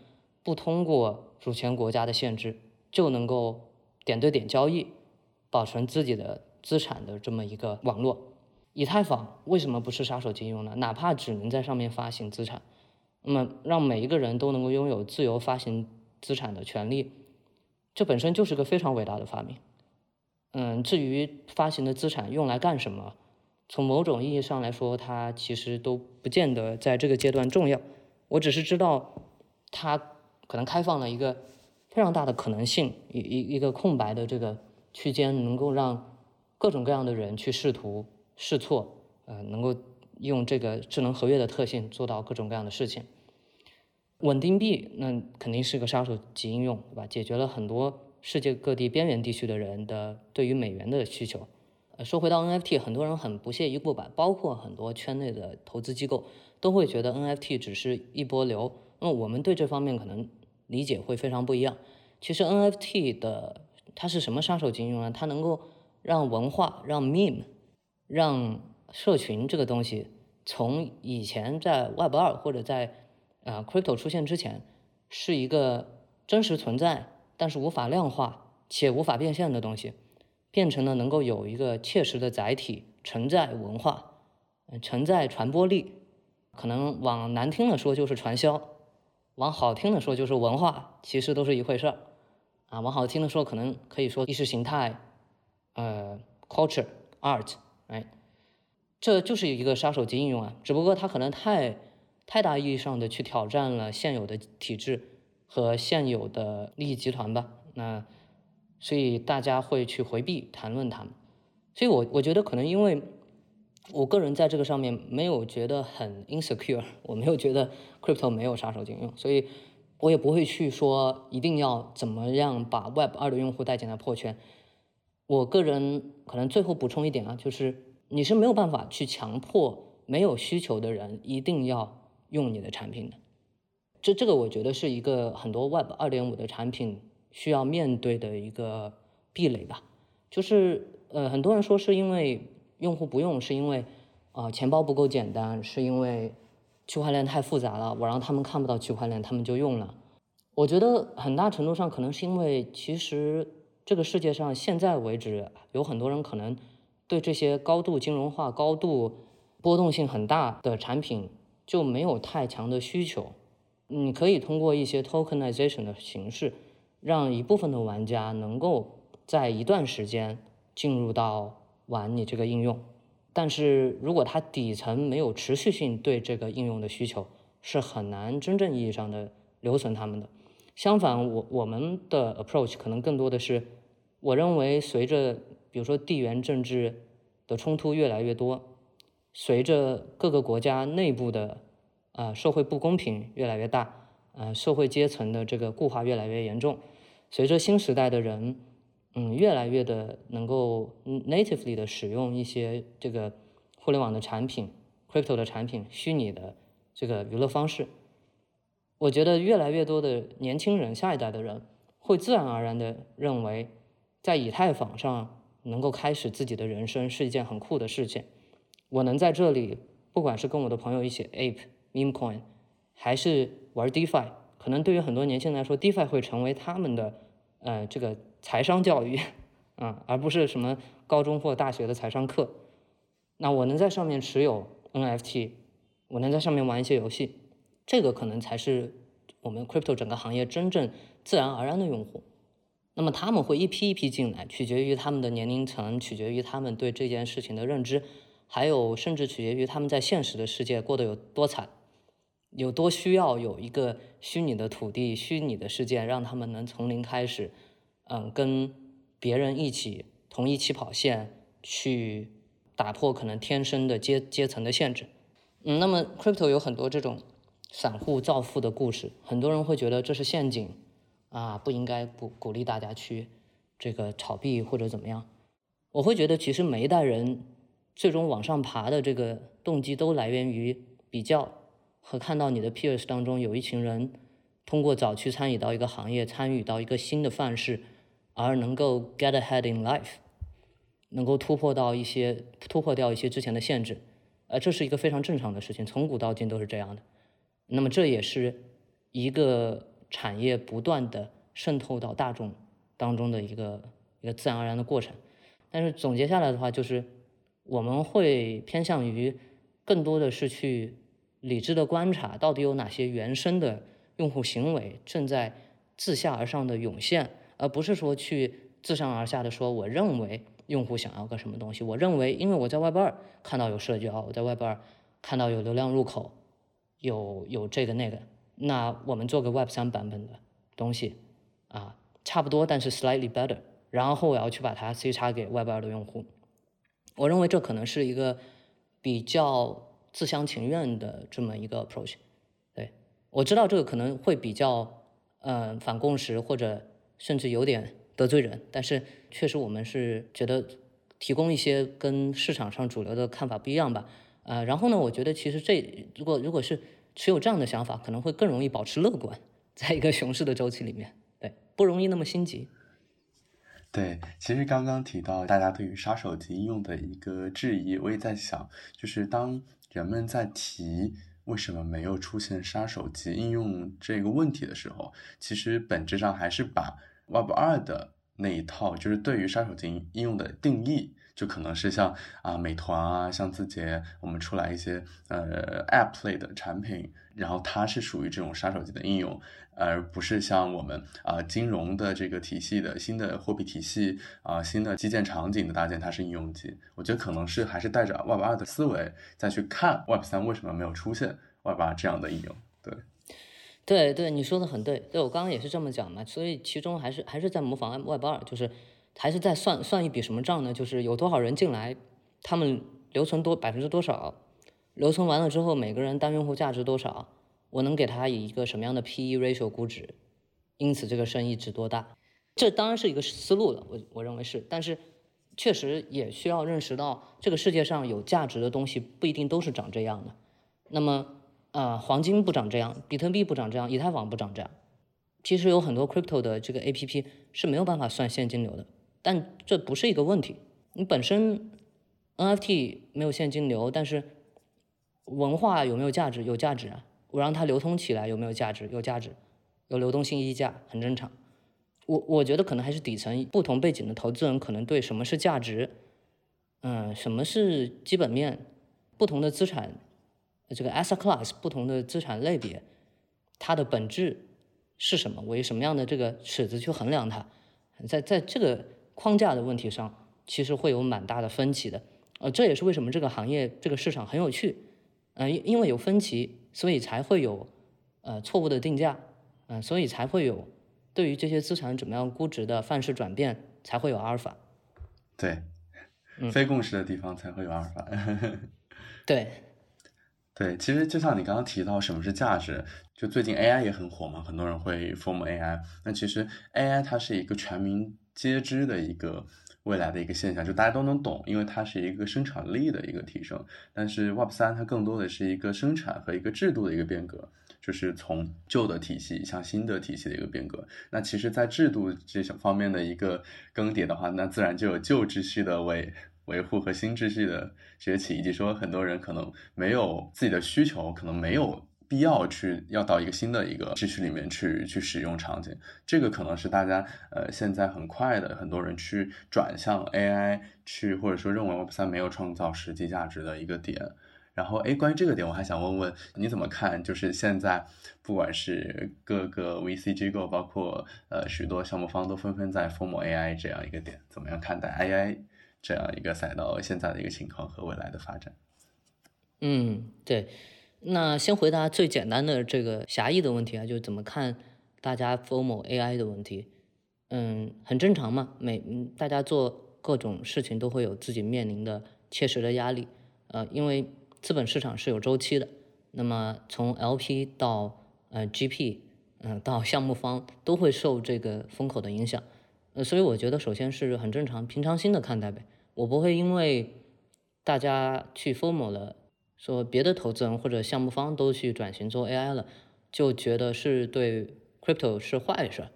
不通过主权国家的限制就能够点对点交易、保存自己的资产的这么一个网络。以太坊为什么不是杀手级应用呢？哪怕只能在上面发行资产。那么，让每一个人都能够拥有自由发行资产的权利，这本身就是个非常伟大的发明。嗯，至于发行的资产用来干什么，从某种意义上来说，它其实都不见得在这个阶段重要。我只是知道，它可能开放了一个非常大的可能性，一一一个空白的这个区间，能够让各种各样的人去试图试错，呃，能够用这个智能合约的特性做到各种各样的事情。稳定币那肯定是个杀手级应用，对吧？解决了很多世界各地边缘地区的人的对于美元的需求。呃，说回到 NFT，很多人很不屑一顾吧，包括很多圈内的投资机构都会觉得 NFT 只是一波流。那我们对这方面可能理解会非常不一样。其实 NFT 的它是什么杀手级应用呢？它能够让文化、让 meme、让社群这个东西从以前在 Web 二或者在啊，crypto 出现之前是一个真实存在，但是无法量化且无法变现的东西，变成了能够有一个切实的载体，承载文化，承载传播力。可能往难听的说就是传销，往好听的说就是文化，其实都是一回事儿。啊，往好听的说，可能可以说意识形态，呃，culture，art，哎，这就是一个杀手级应用啊，只不过它可能太。太大意义上的去挑战了现有的体制和现有的利益集团吧，那所以大家会去回避谈论它，所以我我觉得可能因为我个人在这个上面没有觉得很 insecure，我没有觉得 crypto 没有杀手级应用，所以我也不会去说一定要怎么样把 Web 二的用户带进来破圈。我个人可能最后补充一点啊，就是你是没有办法去强迫没有需求的人一定要。用你的产品的，这这个我觉得是一个很多 Web 二点五的产品需要面对的一个壁垒吧。就是呃，很多人说是因为用户不用，是因为啊钱包不够简单，是因为区块链太复杂了，我让他们看不到区块链，他们就用了。我觉得很大程度上可能是因为其实这个世界上现在为止有很多人可能对这些高度金融化、高度波动性很大的产品。就没有太强的需求，你可以通过一些 tokenization 的形式，让一部分的玩家能够在一段时间进入到玩你这个应用，但是如果它底层没有持续性对这个应用的需求，是很难真正意义上的留存他们的。相反，我我们的 approach 可能更多的是，我认为随着比如说地缘政治的冲突越来越多。随着各个国家内部的啊社会不公平越来越大，呃社会阶层的这个固化越来越严重，随着新时代的人嗯越来越的能够 natively 的使用一些这个互联网的产品、crypto 的产品、虚拟的这个娱乐方式，我觉得越来越多的年轻人、下一代的人会自然而然的认为，在以太坊上能够开始自己的人生是一件很酷的事情。我能在这里，不管是跟我的朋友一起 ape meme coin，还是玩 DeFi，可能对于很多年轻人来说，DeFi 会成为他们的呃这个财商教育啊，而不是什么高中或大学的财商课。那我能在上面持有 NFT，我能在上面玩一些游戏，这个可能才是我们 crypto 整个行业真正自然而然的用户。那么他们会一批一批进来，取决于他们的年龄层，取决于他们对这件事情的认知。还有，甚至取决于他们在现实的世界过得有多惨。有多需要有一个虚拟的土地、虚拟的世界，让他们能从零开始，嗯，跟别人一起同一起跑线去打破可能天生的阶阶层的限制。嗯，那么 crypto 有很多这种散户造富的故事，很多人会觉得这是陷阱啊，不应该鼓鼓励大家去这个炒币或者怎么样。我会觉得，其实每一代人最终往上爬的这个动机都来源于比较和看到你的 peers 当中有一群人通过早期参与到一个行业，参与到一个新的范式，而能够 get ahead in life，能够突破到一些突破掉一些之前的限制。呃，这是一个非常正常的事情，从古到今都是这样的。那么这也是一个产业不断的渗透到大众当中的一个一个自然而然的过程。但是总结下来的话，就是我们会偏向于更多的是去理智的观察，到底有哪些原生的用户行为正在自下而上的涌现，而不是说去自上而下的说，我认为。用户想要个什么东西？我认为，因为我在 Web 二看到有社交，我在 Web 二看到有流量入口，有有这个那个，那我们做个 Web 三版本的东西，啊，差不多，但是 slightly better。然后我要去把它 C 叉给 Web 二的用户。我认为这可能是一个比较自相情愿的这么一个 approach。对我知道这个可能会比较，嗯，反共识或者甚至有点。得罪人，但是确实我们是觉得提供一些跟市场上主流的看法不一样吧，呃，然后呢，我觉得其实这如果如果是持有这样的想法，可能会更容易保持乐观，在一个熊市的周期里面，对，不容易那么心急。对，其实刚刚提到大家对于杀手级应用的一个质疑，我也在想，就是当人们在提为什么没有出现杀手级应用这个问题的时候，其实本质上还是把。Web 二的那一套，就是对于杀手级应用的定义，就可能是像啊美团啊，像字节，我们出来一些呃 App 类的产品，然后它是属于这种杀手级的应用，而不是像我们啊金融的这个体系的新的货币体系啊新的基建场景的搭建，它是应用级。我觉得可能是还是带着 Web 二的思维再去看 Web 三为什么没有出现 Web 二这样的应用，对。对对，你说的很对，对我刚刚也是这么讲嘛，所以其中还是还是在模仿 Web 二，就是还是在算算一笔什么账呢？就是有多少人进来，他们留存多百分之多少，留存完了之后，每个人单用户价值多少，我能给他以一个什么样的 P/E ratio 估值，因此这个生意值多大？这当然是一个思路了，我我认为是，但是确实也需要认识到，这个世界上有价值的东西不一定都是长这样的，那么。啊，黄金不长这样，比特币不长这样，以太坊不长这样。其实有很多 crypto 的这个 A P P 是没有办法算现金流的，但这不是一个问题。你本身 N F T 没有现金流，但是文化有没有价值？有价值啊！我让它流通起来有没有价值？有价值，有流动性溢价，很正常。我我觉得可能还是底层不同背景的投资人可能对什么是价值，嗯，什么是基本面，不同的资产。这个 asset class 不同的资产类别，它的本质是什么？我以什么样的这个尺子去衡量它？在在这个框架的问题上，其实会有蛮大的分歧的。呃，这也是为什么这个行业这个市场很有趣。嗯，因因为有分歧，所以才会有呃错误的定价。嗯，所以才会有对于这些资产怎么样估值的范式转变，才会有阿尔法。对，非共识的地方才会有阿尔法。对。对，其实就像你刚刚提到什么是价值，就最近 AI 也很火嘛，很多人会 form AI。那其实 AI 它是一个全民皆知的一个未来的一个现象，就大家都能懂，因为它是一个生产力的一个提升。但是 Web 三它更多的是一个生产和一个制度的一个变革，就是从旧的体系向新的体系的一个变革。那其实，在制度这些方面的一个更迭的话，那自然就有旧秩序的维。维护和新秩序的崛起，以及说很多人可能没有自己的需求，可能没有必要去要到一个新的一个秩序里面去去使用场景，这个可能是大家呃现在很快的很多人去转向 AI 去或者说认为 Web 三没有创造实际价值的一个点。然后哎，关于这个点，我还想问问你怎么看？就是现在不管是各个 VC 机构，包括呃许多项目方都纷纷在 form AI 这样一个点，怎么样看待 AI？这样一个赛道现在的一个情况和未来的发展，嗯，对，那先回答最简单的这个狭义的问题啊，就是怎么看大家 formal AI 的问题。嗯，很正常嘛，每嗯大家做各种事情都会有自己面临的切实的压力。呃，因为资本市场是有周期的，那么从 LP 到呃 GP，嗯到项目方都会受这个风口的影响。呃，所以我觉得首先是很正常，平常心的看待呗。我不会因为大家去 formal 了，说别的投资人或者项目方都去转型做 AI 了，就觉得是对 crypto 是坏事。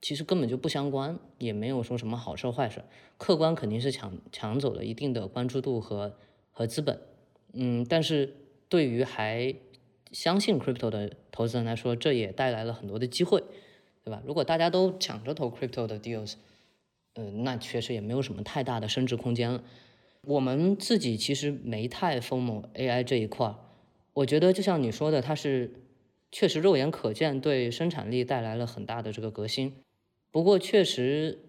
其实根本就不相关，也没有说什么好事坏事，客观肯定是抢抢走了一定的关注度和和资本，嗯，但是对于还相信 crypto 的投资人来说，这也带来了很多的机会，对吧？如果大家都抢着投 crypto 的 deals，嗯，那确实也没有什么太大的升值空间了。我们自己其实没太疯某 AI 这一块儿，我觉得就像你说的，它是确实肉眼可见对生产力带来了很大的这个革新。不过，确实，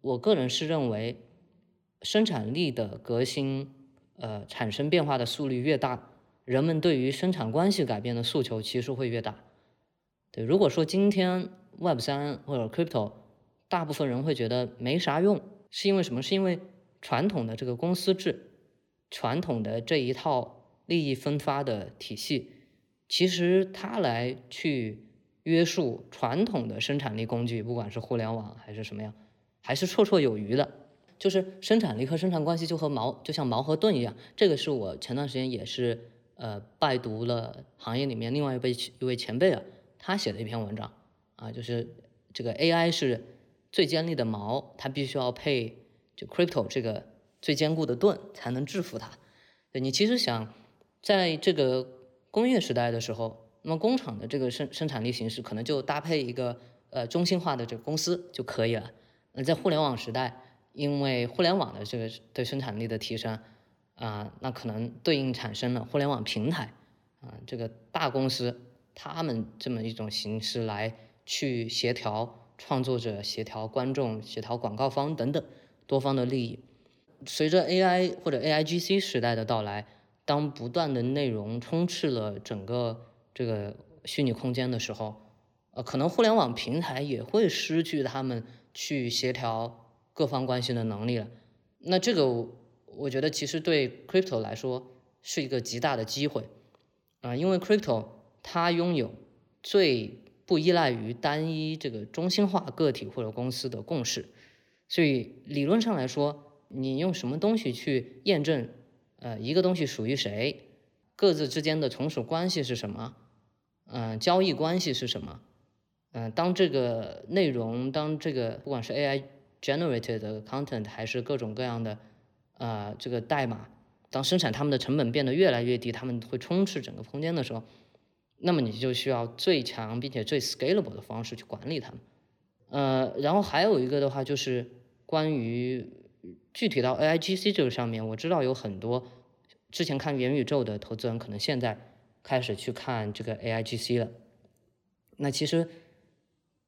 我个人是认为，生产力的革新，呃，产生变化的速率越大，人们对于生产关系改变的诉求其实会越大。对，如果说今天 Web 三或者 Crypto，大部分人会觉得没啥用，是因为什么？是因为传统的这个公司制，传统的这一套利益分发的体系，其实它来去。约束传统的生产力工具，不管是互联网还是什么样，还是绰绰有余的。就是生产力和生产关系就和矛，就像矛和盾一样。这个是我前段时间也是呃拜读了行业里面另外一位一位前辈啊，他写的一篇文章啊，就是这个 AI 是最尖利的矛，它必须要配就 crypto 这个最坚固的盾才能制服它。对你其实想在这个工业时代的时候。那么工厂的这个生生产力形式可能就搭配一个呃中心化的这个公司就可以了。那在互联网时代，因为互联网的这个对生产力的提升啊，那可能对应产生了互联网平台啊，这个大公司他们这么一种形式来去协调创作者、协调观众、协调广告方等等多方的利益。随着 AI 或者 AIGC 时代的到来，当不断的内容充斥了整个这个虚拟空间的时候，呃，可能互联网平台也会失去他们去协调各方关系的能力了。那这个，我觉得其实对 crypto 来说是一个极大的机会，啊，因为 crypto 它拥有最不依赖于单一这个中心化个体或者公司的共识，所以理论上来说，你用什么东西去验证，呃，一个东西属于谁？各自之间的从属关系是什么？嗯，交易关系是什么？嗯，当这个内容，当这个不管是 AI generated 的 content 还是各种各样的啊这个代码，当生产它们的成本变得越来越低，他们会充斥整个空间的时候，那么你就需要最强并且最 scalable 的方式去管理它们。呃，然后还有一个的话就是关于具体到 AIGC 这个上面，我知道有很多。之前看元宇宙的投资人，可能现在开始去看这个 AIGC 了。那其实，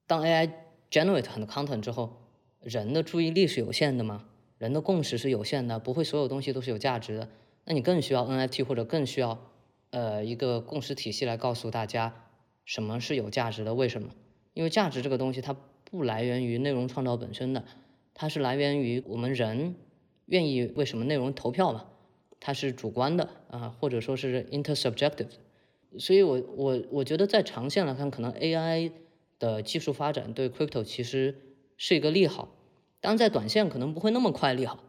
当 AI generate 很多 content 之后，人的注意力是有限的嘛？人的共识是有限的，不会所有东西都是有价值的。那你更需要 NFT 或者更需要呃一个共识体系来告诉大家什么是有价值的，为什么？因为价值这个东西它不来源于内容创造本身的，它是来源于我们人愿意为什么内容投票嘛？它是主观的啊，或者说是 intersubjective，所以我我我觉得在长线来看，可能 AI 的技术发展对 crypto 其实是一个利好，当然在短线可能不会那么快利好，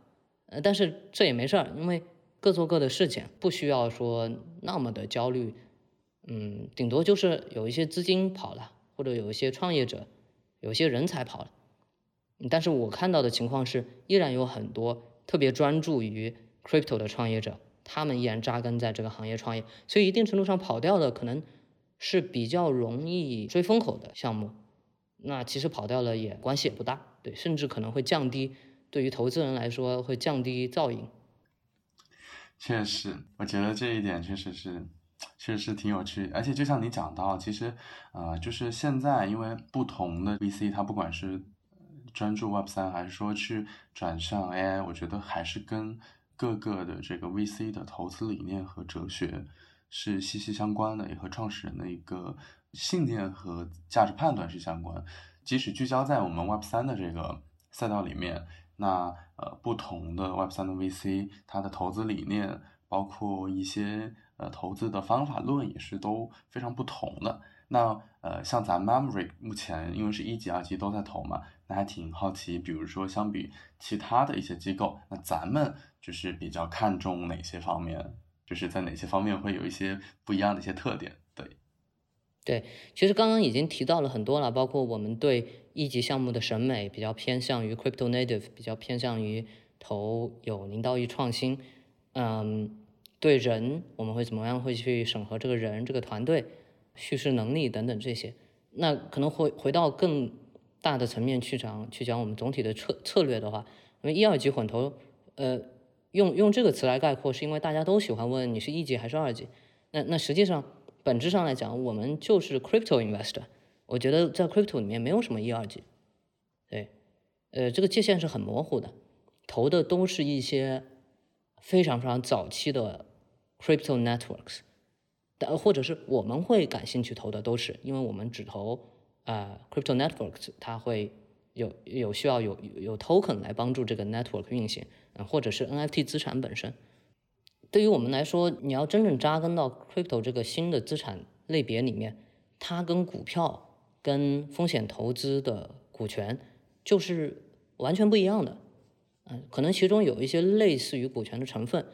呃，但是这也没事儿，因为各做各的事情，不需要说那么的焦虑，嗯，顶多就是有一些资金跑了，或者有一些创业者，有些人才跑了，但是我看到的情况是，依然有很多特别专注于。crypto 的创业者，他们依然扎根在这个行业创业，所以一定程度上跑掉的可能是比较容易追风口的项目。那其实跑掉了也关系也不大，对，甚至可能会降低对于投资人来说会降低噪音。确实，我觉得这一点确实是，确实是挺有趣。而且就像你讲到，其实呃，就是现在因为不同的 VC，它不管是专注 Web 三，还是说去转向 AI，我觉得还是跟各个的这个 VC 的投资理念和哲学是息息相关的，也和创始人的一个信念和价值判断是相关。即使聚焦在我们 Web 三的这个赛道里面，那呃不同的 Web 三的 VC，它的投资理念，包括一些呃投资的方法论也是都非常不同的。那呃像咱 Memory 目前因为是一级、二级都在投嘛，那还挺好奇，比如说相比其他的一些机构，那咱们就是比较看重哪些方面？就是在哪些方面会有一些不一样的一些特点？对，对其实刚刚已经提到了很多了，包括我们对一级项目的审美比较偏向于 crypto native，比较偏向于投有零到一创新。嗯，对人我们会怎么样会去审核这个人、这个团队、叙事能力等等这些。那可能回回到更大的层面去讲，去讲我们总体的策策略的话，因为一二级混投，呃，用用这个词来概括，是因为大家都喜欢问你是一级还是二级。那那实际上。本质上来讲，我们就是 crypto investor。我觉得在 crypto 里面没有什么一二级，对，呃，这个界限是很模糊的，投的都是一些非常非常早期的 crypto networks，呃或者是我们会感兴趣投的都是，因为我们只投啊 crypto networks，它会有有需要有有 token 来帮助这个 network 运行，嗯，或者是 NFT 资产本身。对于我们来说，你要真正扎根到 crypto 这个新的资产类别里面，它跟股票、跟风险投资的股权就是完全不一样的。嗯，可能其中有一些类似于股权的成分，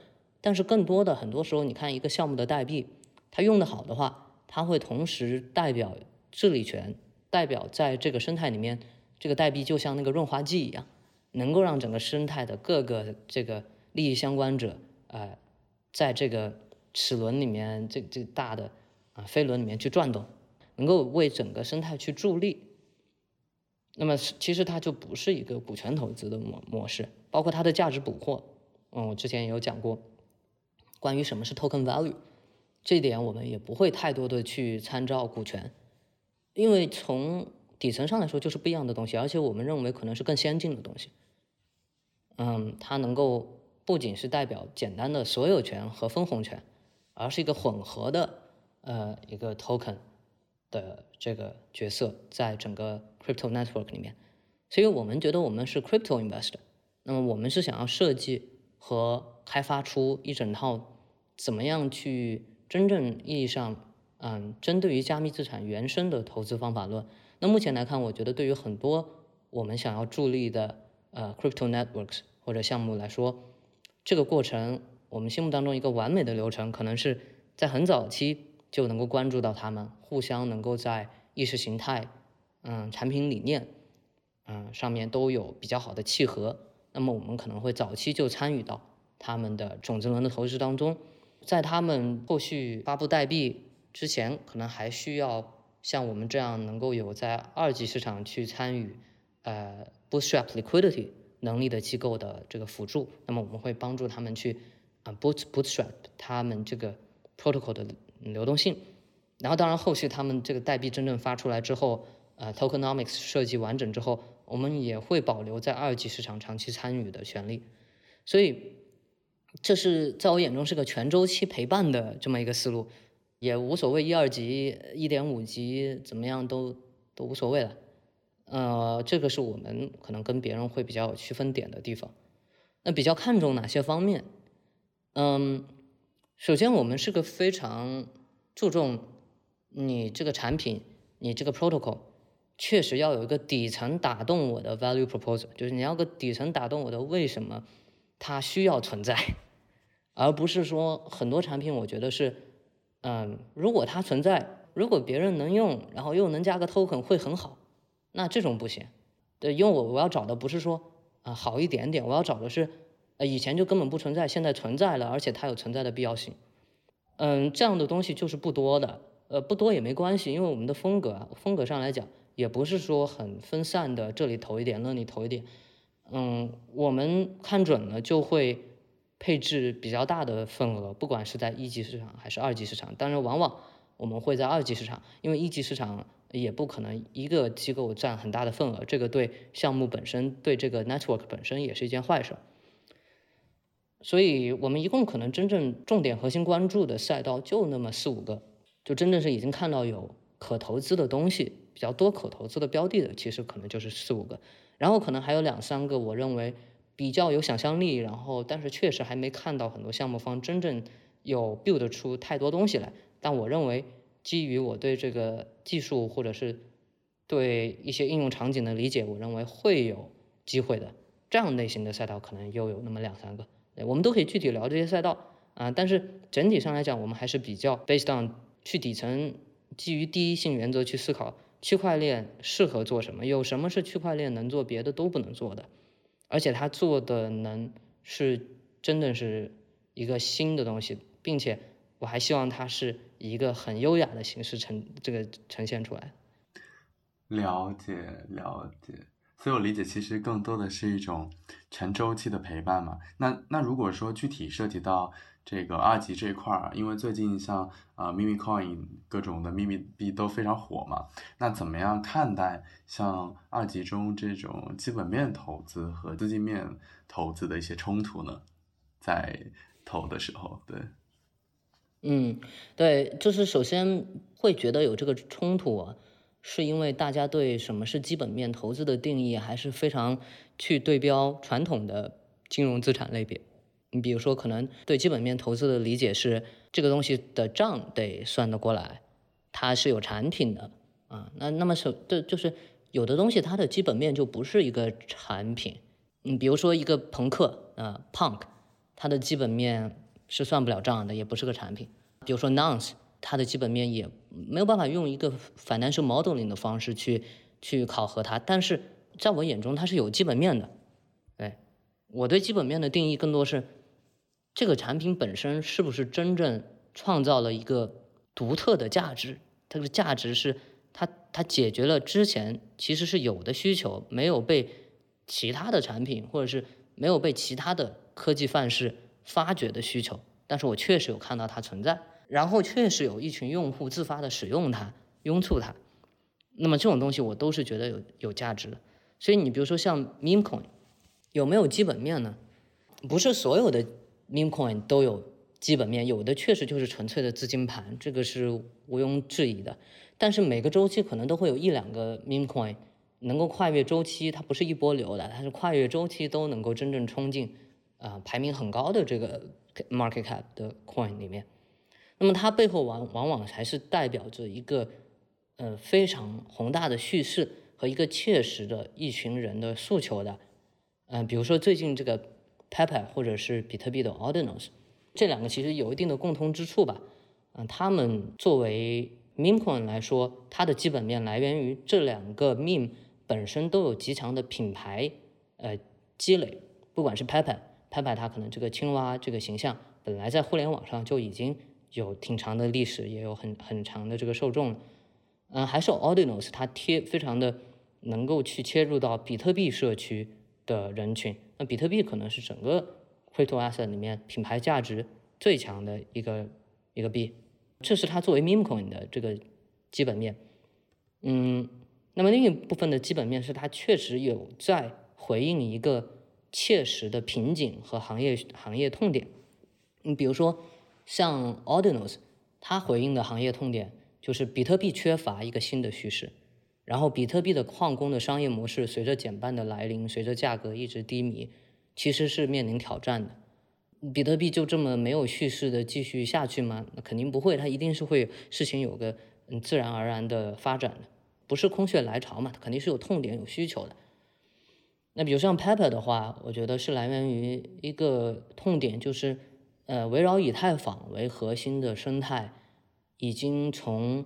但是更多的很多时候，你看一个项目的代币，它用得好的话，它会同时代表治理权，代表在这个生态里面，这个代币就像那个润滑剂一样，能够让整个生态的各个这个利益相关者，呃。在这个齿轮里面，这这大的啊飞轮里面去转动，能够为整个生态去助力。那么其实它就不是一个股权投资的模模式，包括它的价值捕获。嗯，我之前也有讲过，关于什么是 token value，这点我们也不会太多的去参照股权，因为从底层上来说就是不一样的东西，而且我们认为可能是更先进的东西。嗯，它能够。不仅是代表简单的所有权和分红权，而是一个混合的呃一个 token 的这个角色，在整个 crypto network 里面。所以我们觉得我们是 crypto investor，那么我们是想要设计和开发出一整套怎么样去真正意义上嗯针对于加密资产原生的投资方法论。那目前来看，我觉得对于很多我们想要助力的呃 crypto networks 或者项目来说，这个过程，我们心目当中一个完美的流程，可能是在很早期就能够关注到他们，互相能够在意识形态、嗯，产品理念，嗯，上面都有比较好的契合。那么我们可能会早期就参与到他们的种子轮的投资当中，在他们后续发布代币之前，可能还需要像我们这样能够有在二级市场去参与，呃，bootstrap liquidity。能力的机构的这个辅助，那么我们会帮助他们去啊 boot bootstrap 他们这个 protocol 的流动性，然后当然后续他们这个代币真正发出来之后，呃 tokenomics 设计完整之后，我们也会保留在二级市场长期参与的权利，所以这是在我眼中是个全周期陪伴的这么一个思路，也无所谓一二级、一点五级怎么样都都无所谓了。呃，这个是我们可能跟别人会比较有区分点的地方。那比较看重哪些方面？嗯，首先我们是个非常注重你这个产品，你这个 protocol 确实要有一个底层打动我的 value proposal，就是你要个底层打动我的为什么它需要存在，而不是说很多产品我觉得是，嗯，如果它存在，如果别人能用，然后又能加个 token 会很好。那这种不行，对，因为我我要找的不是说啊好一点点，我要找的是，呃以前就根本不存在，现在存在了，而且它有存在的必要性。嗯，这样的东西就是不多的，呃不多也没关系，因为我们的风格啊风格上来讲，也不是说很分散的，这里投一点，那里投一点。嗯，我们看准了就会配置比较大的份额，不管是在一级市场还是二级市场，当然往往我们会在二级市场，因为一级市场。也不可能一个机构占很大的份额，这个对项目本身、对这个 network 本身也是一件坏事。所以我们一共可能真正重点核心关注的赛道就那么四五个，就真正是已经看到有可投资的东西比较多可投资的标的的，其实可能就是四五个，然后可能还有两三个，我认为比较有想象力，然后但是确实还没看到很多项目方真正有 build 出太多东西来，但我认为基于我对这个技术或者是对一些应用场景的理解，我认为会有机会的。这样类型的赛道可能又有那么两三个，我们都可以具体聊这些赛道啊。但是整体上来讲，我们还是比较 based on 去底层，基于第一性原则去思考区块链适合做什么，有什么是区块链能做，别的都不能做的，而且它做的能是真的是一个新的东西，并且我还希望它是一个很优雅的形式呈这个呈现出来。了解，了解。所以我理解，其实更多的是一种全周期的陪伴嘛。那那如果说具体涉及到这个二级这一块儿，因为最近像呃 Mimi Coin 各种的秘密币都非常火嘛，那怎么样看待像二级中这种基本面投资和资金面投资的一些冲突呢？在投的时候，对，嗯，对，就是首先会觉得有这个冲突啊。是因为大家对什么是基本面投资的定义还是非常去对标传统的金融资产类别。你比如说，可能对基本面投资的理解是这个东西的账得算得过来，它是有产品的啊。那那么是，这就是有的东西它的基本面就不是一个产品。你比如说一个朋克啊，Punk，它的基本面是算不了账的，也不是个产品。比如说 Nonce。它的基本面也没有办法用一个 financial modeling 的方式去去考核它，但是在我眼中它是有基本面的。对，我对基本面的定义更多是这个产品本身是不是真正创造了一个独特的价值，它的价值是它它解决了之前其实是有的需求，没有被其他的产品或者是没有被其他的科技范式发掘的需求，但是我确实有看到它存在。然后确实有一群用户自发的使用它，拥簇它，那么这种东西我都是觉得有有价值的。所以你比如说像 meme coin，有没有基本面呢？不是所有的 Min coin 都有基本面，有的确实就是纯粹的资金盘，这个是毋庸置疑的。但是每个周期可能都会有一两个 Min coin 能够跨越周期，它不是一波流的，它是跨越周期都能够真正冲进啊排名很高的这个 market cap 的 coin 里面。那么它背后往往往还是代表着一个，呃非常宏大的叙事和一个切实的一群人的诉求的，嗯，比如说最近这个 Pepe 或者是比特币的 Ordinals，这两个其实有一定的共通之处吧，嗯，他们作为 Meme Coin 来说，它的基本面来源于这两个 Meme 本身都有极强的品牌呃积累，不管是 Pepe，Pepe 它可能这个青蛙这个形象本来在互联网上就已经。有挺长的历史，也有很很长的这个受众，嗯，还是 Ordinals，它贴非常的能够去切入到比特币社区的人群。那比特币可能是整个 crypto asset 里面品牌价值最强的一个一个币，这是它作为 meme coin 的这个基本面。嗯，那么另一部分的基本面是它确实有在回应一个切实的瓶颈和行业行业痛点。你比如说。像 Ordinals，它回应的行业痛点就是比特币缺乏一个新的叙事，然后比特币的矿工的商业模式随着减半的来临，随着价格一直低迷，其实是面临挑战的。比特币就这么没有叙事的继续下去吗？那肯定不会，它一定是会事情有个嗯自然而然的发展的，不是空穴来潮嘛，它肯定是有痛点有需求的。那比如像 Pepper 的话，我觉得是来源于一个痛点就是。呃，围绕以太坊为核心的生态，已经从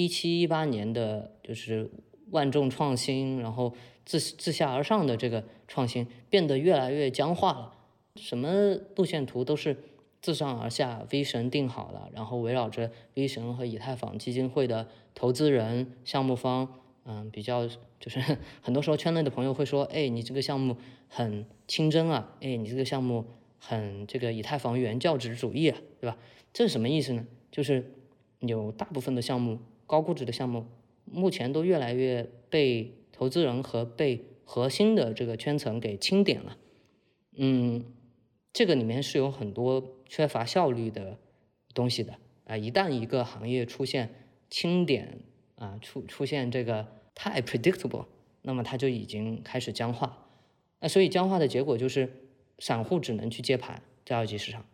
一七一八年的就是万众创新，然后自自下而上的这个创新，变得越来越僵化了。什么路线图都是自上而下 V 神定好了，然后围绕着 V 神和以太坊基金会的投资人、项目方，嗯，比较就是 很多时候圈内的朋友会说，哎，你这个项目很清真啊，哎，你这个项目。很这个以太坊原教旨主义啊，对吧？这是什么意思呢？就是有大部分的项目，高估值的项目，目前都越来越被投资人和被核心的这个圈层给清点了。嗯，这个里面是有很多缺乏效率的东西的啊。一旦一个行业出现清点啊，出出现这个太 predictable，那么它就已经开始僵化。那所以僵化的结果就是散户只能去接盘在二级市场。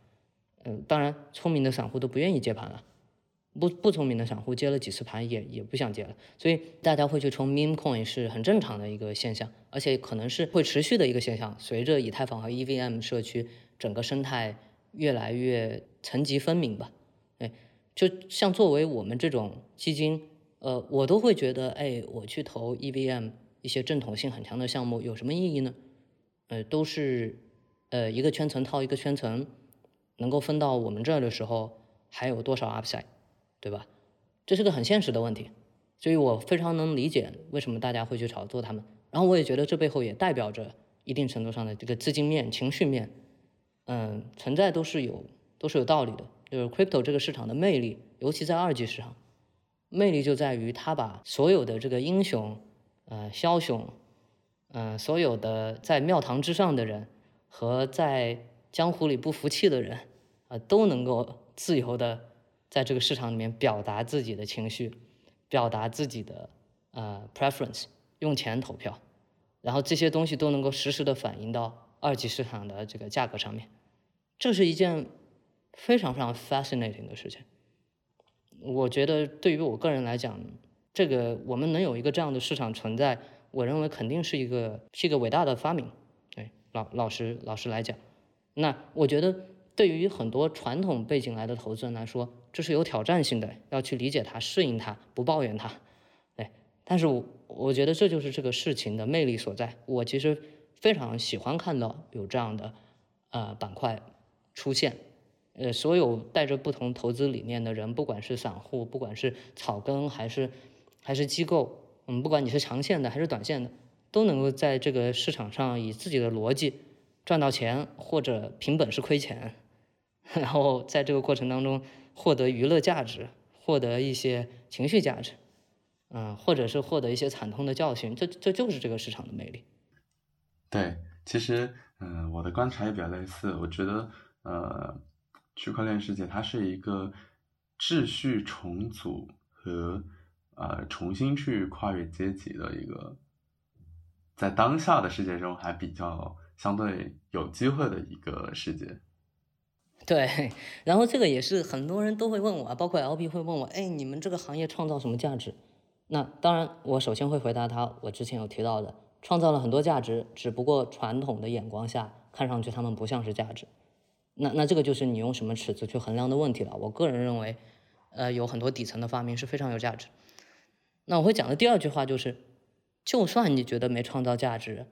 嗯，当然聪明的散户都不愿意接盘了。不不聪明的散户接了几次盘也也不想接了，所以大家会去冲 meme coin 是很正常的一个现象，而且可能是会持续的一个现象。随着以太坊和 EVM 社区整个生态越来越层级分明吧，哎，就像作为我们这种基金，呃，我都会觉得，哎，我去投 EVM 一些正统性很强的项目有什么意义呢？呃，都是呃一个圈层套一个圈层，能够分到我们这儿的时候还有多少 upside？对吧？这是个很现实的问题，所以我非常能理解为什么大家会去炒作他们。然后我也觉得这背后也代表着一定程度上的这个资金面、情绪面，嗯，存在都是有都是有道理的。就是 crypto 这个市场的魅力，尤其在二级市场，魅力就在于它把所有的这个英雄、呃枭雄、嗯所有的在庙堂之上的人和在江湖里不服气的人啊，都能够自由的。在这个市场里面表达自己的情绪，表达自己的呃 preference，用钱投票，然后这些东西都能够实时的反映到二级市场的这个价格上面，这是一件非常非常 fascinating 的事情。我觉得对于我个人来讲，这个我们能有一个这样的市场存在，我认为肯定是一个是一个伟大的发明。对，老老实老实来讲，那我觉得对于很多传统背景来的投资人来说，这是有挑战性的，要去理解它、适应它、不抱怨它，哎，但是我我觉得这就是这个事情的魅力所在。我其实非常喜欢看到有这样的呃板块出现，呃，所有带着不同投资理念的人，不管是散户，不管是草根还是还是机构，嗯，不管你是长线的还是短线的，都能够在这个市场上以自己的逻辑赚到钱，或者凭本事亏钱，然后在这个过程当中。获得娱乐价值，获得一些情绪价值，嗯，或者是获得一些惨痛的教训，这这就是这个市场的魅力。对，其实，嗯，我的观察也比较类似。我觉得，呃，区块链世界它是一个秩序重组和呃重新去跨越阶级的一个，在当下的世界中还比较相对有机会的一个世界。对，然后这个也是很多人都会问我，包括 LP 会问我，哎，你们这个行业创造什么价值？那当然，我首先会回答他，我之前有提到的，创造了很多价值，只不过传统的眼光下看上去他们不像是价值。那那这个就是你用什么尺子去衡量的问题了。我个人认为，呃，有很多底层的发明是非常有价值。那我会讲的第二句话就是，就算你觉得没创造价值，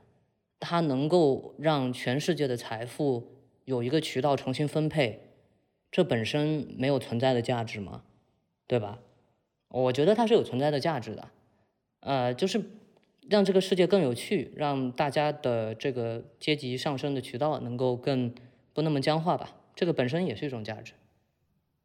它能够让全世界的财富。有一个渠道重新分配，这本身没有存在的价值吗？对吧？我觉得它是有存在的价值的，呃，就是让这个世界更有趣，让大家的这个阶级上升的渠道能够更不那么僵化吧。这个本身也是一种价值。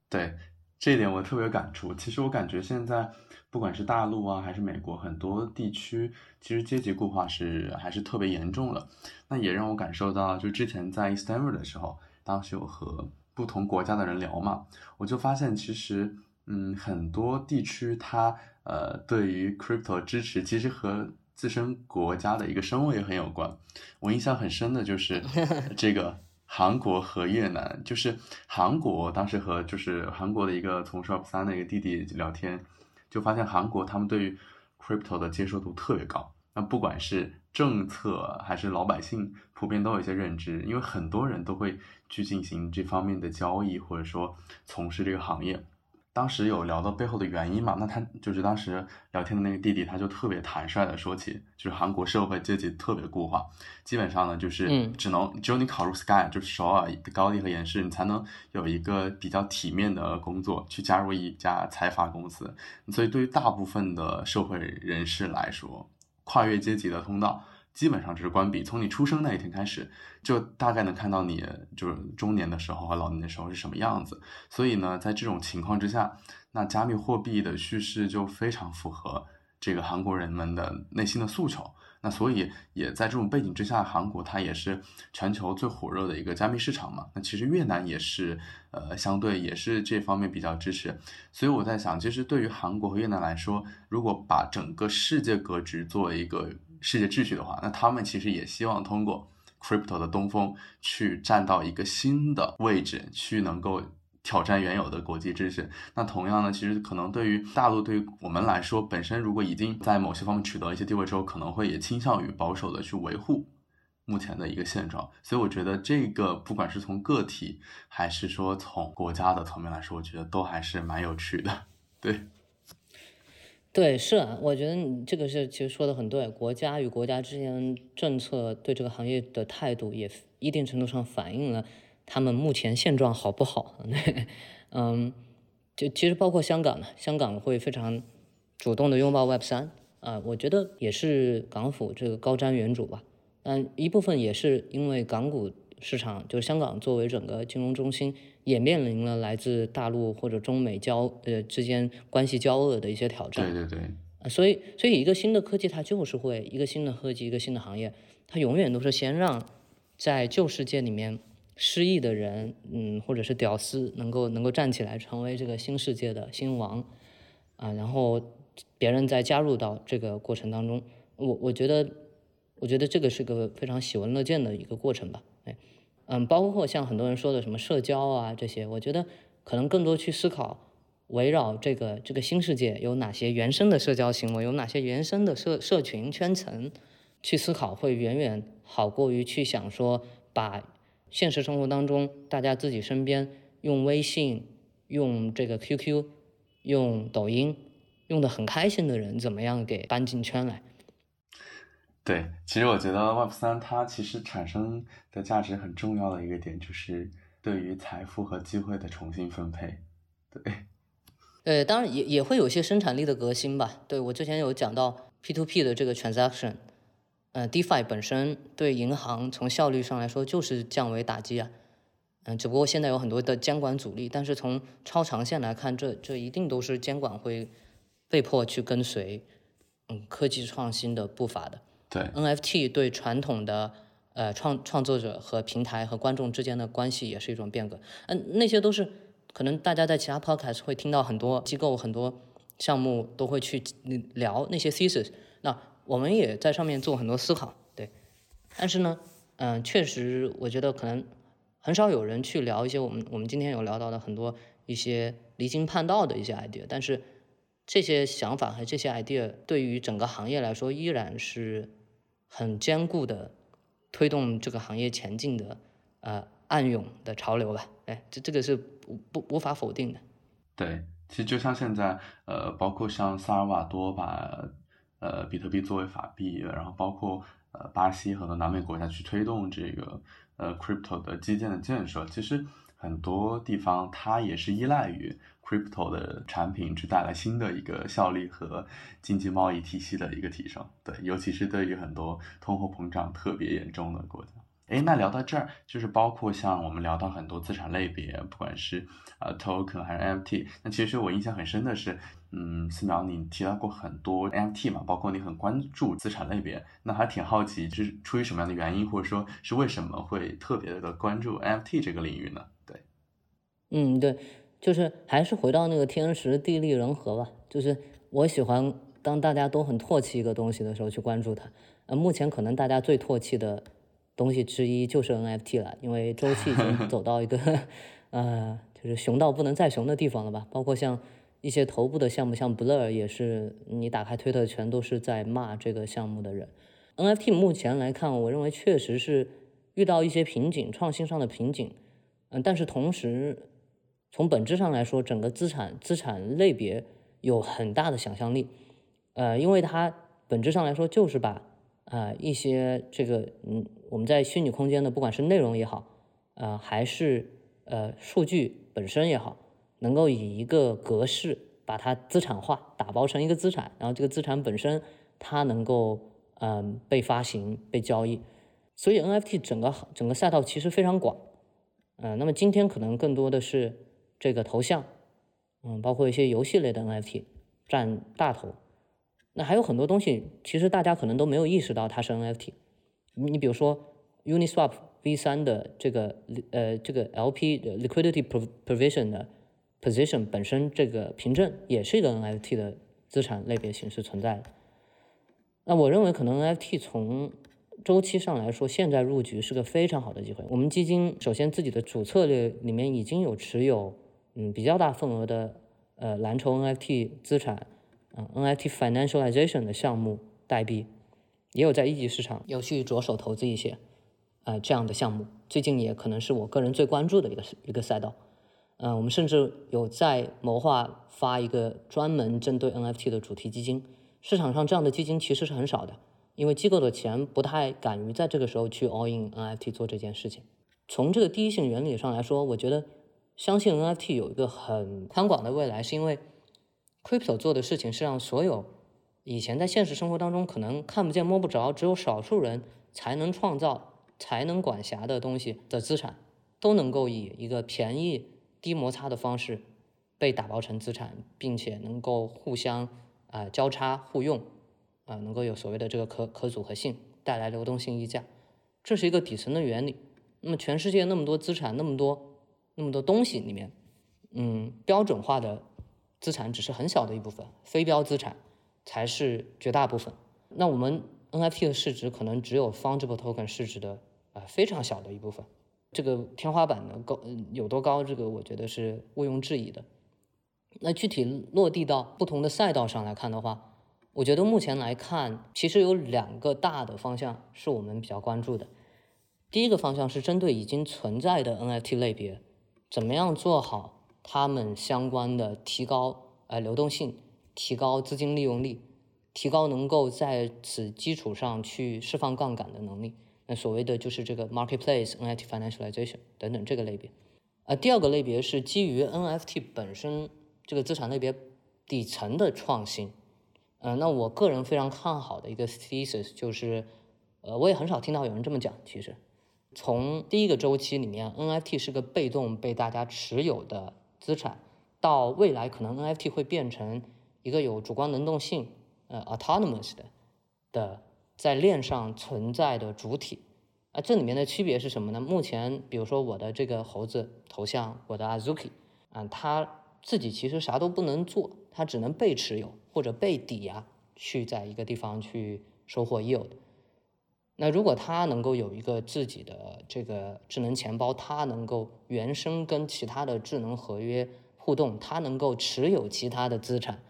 对这一点我特别有感触。其实我感觉现在不管是大陆啊，还是美国，很多地区其实阶级固化是还是特别严重了。那也让我感受到，就之前在 Stanford 的时候，当时有和不同国家的人聊嘛，我就发现其实，嗯，很多地区它呃对于 crypto 支持，其实和自身国家的一个声位很有关。我印象很深的就是 这个韩国和越南，就是韩国当时和就是韩国的一个从 Shop 三的一个弟弟聊天，就发现韩国他们对于 crypto 的接受度特别高。那不管是政策还是老百姓，普遍都有一些认知，因为很多人都会去进行这方面的交易，或者说从事这个行业。当时有聊到背后的原因嘛？那他就是当时聊天的那个弟弟，他就特别坦率的说起，就是韩国社会阶级特别固化，基本上呢就是只能只有你考入 Sky，就是首尔高丽和延世，你才能有一个比较体面的工作，去加入一家财阀公司。所以对于大部分的社会人士来说，跨越阶级的通道基本上就是关闭。从你出生那一天开始，就大概能看到你就是中年的时候和老年的时候是什么样子。所以呢，在这种情况之下，那加密货币的叙事就非常符合这个韩国人们的内心的诉求。那所以也在这种背景之下，韩国它也是全球最火热的一个加密市场嘛。那其实越南也是，呃，相对也是这方面比较支持。所以我在想，其实对于韩国和越南来说，如果把整个世界格局作为一个世界秩序的话，那他们其实也希望通过 crypto 的东风去站到一个新的位置，去能够。挑战原有的国际秩序。那同样呢，其实可能对于大陆，对于我们来说，本身如果已经在某些方面取得一些地位之后，可能会也倾向于保守的去维护目前的一个现状。所以我觉得这个不管是从个体还是说从国家的层面来说，我觉得都还是蛮有趣的。对，对，是啊，我觉得你这个是其实说的很对。国家与国家之间政策对这个行业的态度，也一定程度上反映了。他们目前现状好不好？嗯，就其实包括香港呢，香港会非常主动的拥抱 Web 三啊，我觉得也是港府这个高瞻远瞩吧。但一部分也是因为港股市场，就香港作为整个金融中心，也面临了来自大陆或者中美交呃之间关系交恶的一些挑战。对对对。所以，所以一个新的科技，它就是会一个新的科技，一个新的行业，它永远都是先让在旧世界里面。失意的人，嗯，或者是屌丝，能够能够站起来，成为这个新世界的新王，啊，然后别人再加入到这个过程当中，我我觉得，我觉得这个是个非常喜闻乐见的一个过程吧，哎，嗯，包括像很多人说的什么社交啊这些，我觉得可能更多去思考，围绕这个这个新世界有哪些原生的社交行为，有哪些原生的社社群圈层，去思考会远远好过于去想说把。现实生活当中，大家自己身边用微信、用这个 QQ、用抖音用的很开心的人，怎么样给搬进圈来？对，其实我觉得 Web 三它其实产生的价值很重要的一个点，就是对于财富和机会的重新分配。对，呃，当然也也会有些生产力的革新吧。对我之前有讲到 P to P 的这个 transaction。呃，DeFi 本身对银行从效率上来说就是降维打击啊，嗯，只不过现在有很多的监管阻力，但是从超长线来看，这这一定都是监管会被迫去跟随，嗯，科技创新的步伐的。对，NFT 对传统的呃创创作者和平台和观众之间的关系也是一种变革。嗯，那些都是可能大家在其他 podcast 会听到很多机构很多项目都会去聊那些 thesis，那。我们也在上面做很多思考，对，但是呢，嗯，确实，我觉得可能很少有人去聊一些我们我们今天有聊到的很多一些离经叛道的一些 idea，但是这些想法和这些 idea 对于整个行业来说依然是很坚固的推动这个行业前进的呃暗涌的潮流吧，哎，这这个是不不无法否定的。对，其实就像现在，呃，包括像萨尔瓦多把。呃，比特币作为法币，然后包括呃巴西和多南美国家去推动这个呃 crypto 的基建的建设，其实很多地方它也是依赖于 crypto 的产品去带来新的一个效率和经济贸易体系的一个提升。对，尤其是对于很多通货膨胀特别严重的国家。哎，那聊到这儿，就是包括像我们聊到很多资产类别，不管是呃 token 还是 NFT，那其实我印象很深的是。嗯，四苗，你提到过很多 NFT 嘛，包括你很关注资产类别，那还挺好奇，就是出于什么样的原因，或者说是为什么会特别的关注 NFT 这个领域呢？对，嗯，对，就是还是回到那个天时地利人和吧，就是我喜欢当大家都很唾弃一个东西的时候去关注它。呃，目前可能大家最唾弃的东西之一就是 NFT 了，因为周期已经 走到一个 呃，就是熊到不能再熊的地方了吧，包括像。一些头部的项目，像 Blur 也是，你打开推特全都是在骂这个项目的人。NFT 目前来看，我认为确实是遇到一些瓶颈，创新上的瓶颈。嗯，但是同时从本质上来说，整个资产资产类别有很大的想象力。呃，因为它本质上来说就是把啊一些这个嗯我们在虚拟空间的，不管是内容也好，呃还是呃数据本身也好。能够以一个格式把它资产化，打包成一个资产，然后这个资产本身它能够嗯被发行、被交易，所以 NFT 整个整个赛道其实非常广，嗯，那么今天可能更多的是这个头像，嗯，包括一些游戏类的 NFT 占大头，那还有很多东西，其实大家可能都没有意识到它是 NFT。你比如说 Uniswap V3 的这个呃这个 LP 的 liquidity provision 的 position 本身这个凭证也是一个 NFT 的资产类别形式存在的。那我认为可能 NFT 从周期上来说，现在入局是个非常好的机会。我们基金首先自己的主策略里面已经有持有嗯比较大份额的呃蓝筹 NFT 资产，嗯 NFT financialization 的项目代币，也有在一级市场有去着手投资一些呃这样的项目。最近也可能是我个人最关注的一个一个赛道。嗯，我们甚至有在谋划发一个专门针对 NFT 的主题基金。市场上这样的基金其实是很少的。因为机构的钱不太敢于在这个时候去 all in NFT 做这件事情。从这个第一性原理上来说，我觉得相信 NFT 有一个很宽广的未来，是因为 crypto 做的事情是让所有以前在现实生活当中可能看不见摸不着，只有少数人才能创造、才能管辖的东西的资产，都能够以一个便宜、低摩擦的方式被打包成资产，并且能够互相啊交叉互用。啊，能够有所谓的这个可可组合性，带来流动性溢价，这是一个底层的原理。那么全世界那么多资产，那么多那么多东西里面，嗯，标准化的资产只是很小的一部分，非标资产才是绝大部分。那我们 NFT 的市值可能只有 fungible token 市值的啊非常小的一部分。这个天花板呢高有多高，这个我觉得是毋庸置疑的。那具体落地到不同的赛道上来看的话，我觉得目前来看，其实有两个大的方向是我们比较关注的。第一个方向是针对已经存在的 NFT 类别，怎么样做好他们相关的提高呃流动性、提高资金利用率、提高能够在此基础上去释放杠杆的能力。那所谓的就是这个 marketplace NFT financialization 等等这个类别。呃，第二个类别是基于 NFT 本身这个资产类别底层的创新。嗯，那我个人非常看好的一个 thesis 就是，呃，我也很少听到有人这么讲。其实，从第一个周期里面，NFT 是个被动被大家持有的资产，到未来可能 NFT 会变成一个有主观能动性、呃 autonomous 的的在链上存在的主体。啊，这里面的区别是什么呢？目前，比如说我的这个猴子头像，我的 Azuki，啊，它自己其实啥都不能做。它只能被持有或者被抵押去在一个地方去收获 yield。那如果它能够有一个自己的这个智能钱包，它能够原生跟其他的智能合约互动，它能够持有其他的资产，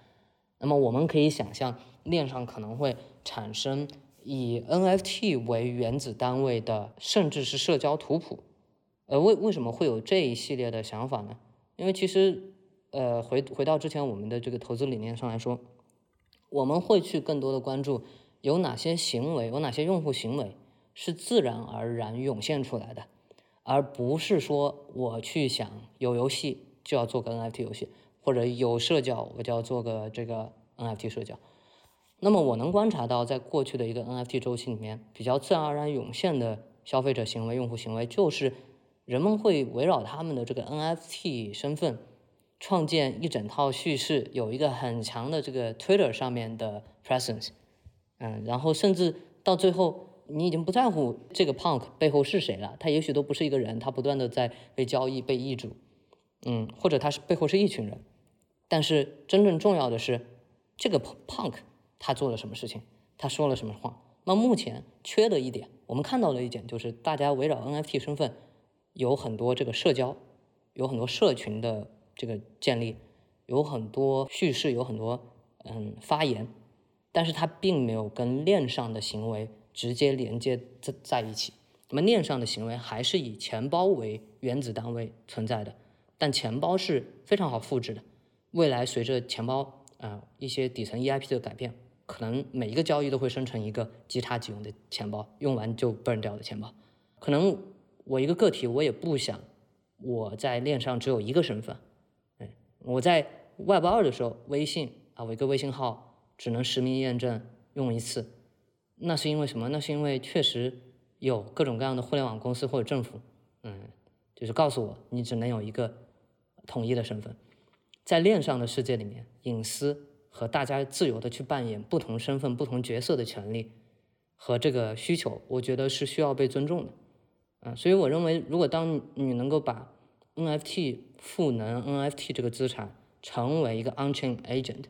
那么我们可以想象链上可能会产生以 NFT 为原子单位的，甚至是社交图谱。呃，为为什么会有这一系列的想法呢？因为其实。呃，回回到之前我们的这个投资理念上来说，我们会去更多的关注有哪些行为，有哪些用户行为是自然而然涌现出来的，而不是说我去想有游戏就要做个 NFT 游戏，或者有社交我就要做个这个 NFT 社交。那么我能观察到，在过去的一个 NFT 周期里面，比较自然而然涌现的消费者行为、用户行为，就是人们会围绕他们的这个 NFT 身份。创建一整套叙事，有一个很强的这个 Twitter 上面的 presence，嗯，然后甚至到最后，你已经不在乎这个 Punk 背后是谁了，他也许都不是一个人，他不断的在被交易、被易主，嗯，或者他是背后是一群人，但是真正重要的是这个 Punk 他做了什么事情，他说了什么话。那目前缺的一点，我们看到的一点就是大家围绕 NFT 身份有很多这个社交，有很多社群的。这个建立有很多叙事，有很多嗯发言，但是它并没有跟链上的行为直接连接在在一起。那么链上的行为还是以钱包为原子单位存在的，但钱包是非常好复制的。未来随着钱包啊一些底层 EIP 的改变，可能每一个交易都会生成一个即插即用的钱包，用完就 burn 掉的钱包。可能我一个个体，我也不想我在链上只有一个身份。我在 Web 二的时候，微信啊，我一个微信号只能实名验证用一次，那是因为什么？那是因为确实有各种各样的互联网公司或者政府，嗯，就是告诉我你只能有一个统一的身份。在链上的世界里面，隐私和大家自由的去扮演不同身份、不同角色的权利和这个需求，我觉得是需要被尊重的。嗯，所以我认为，如果当你能够把 NFT 赋能 NFT 这个资产成为一个 on-chain agent，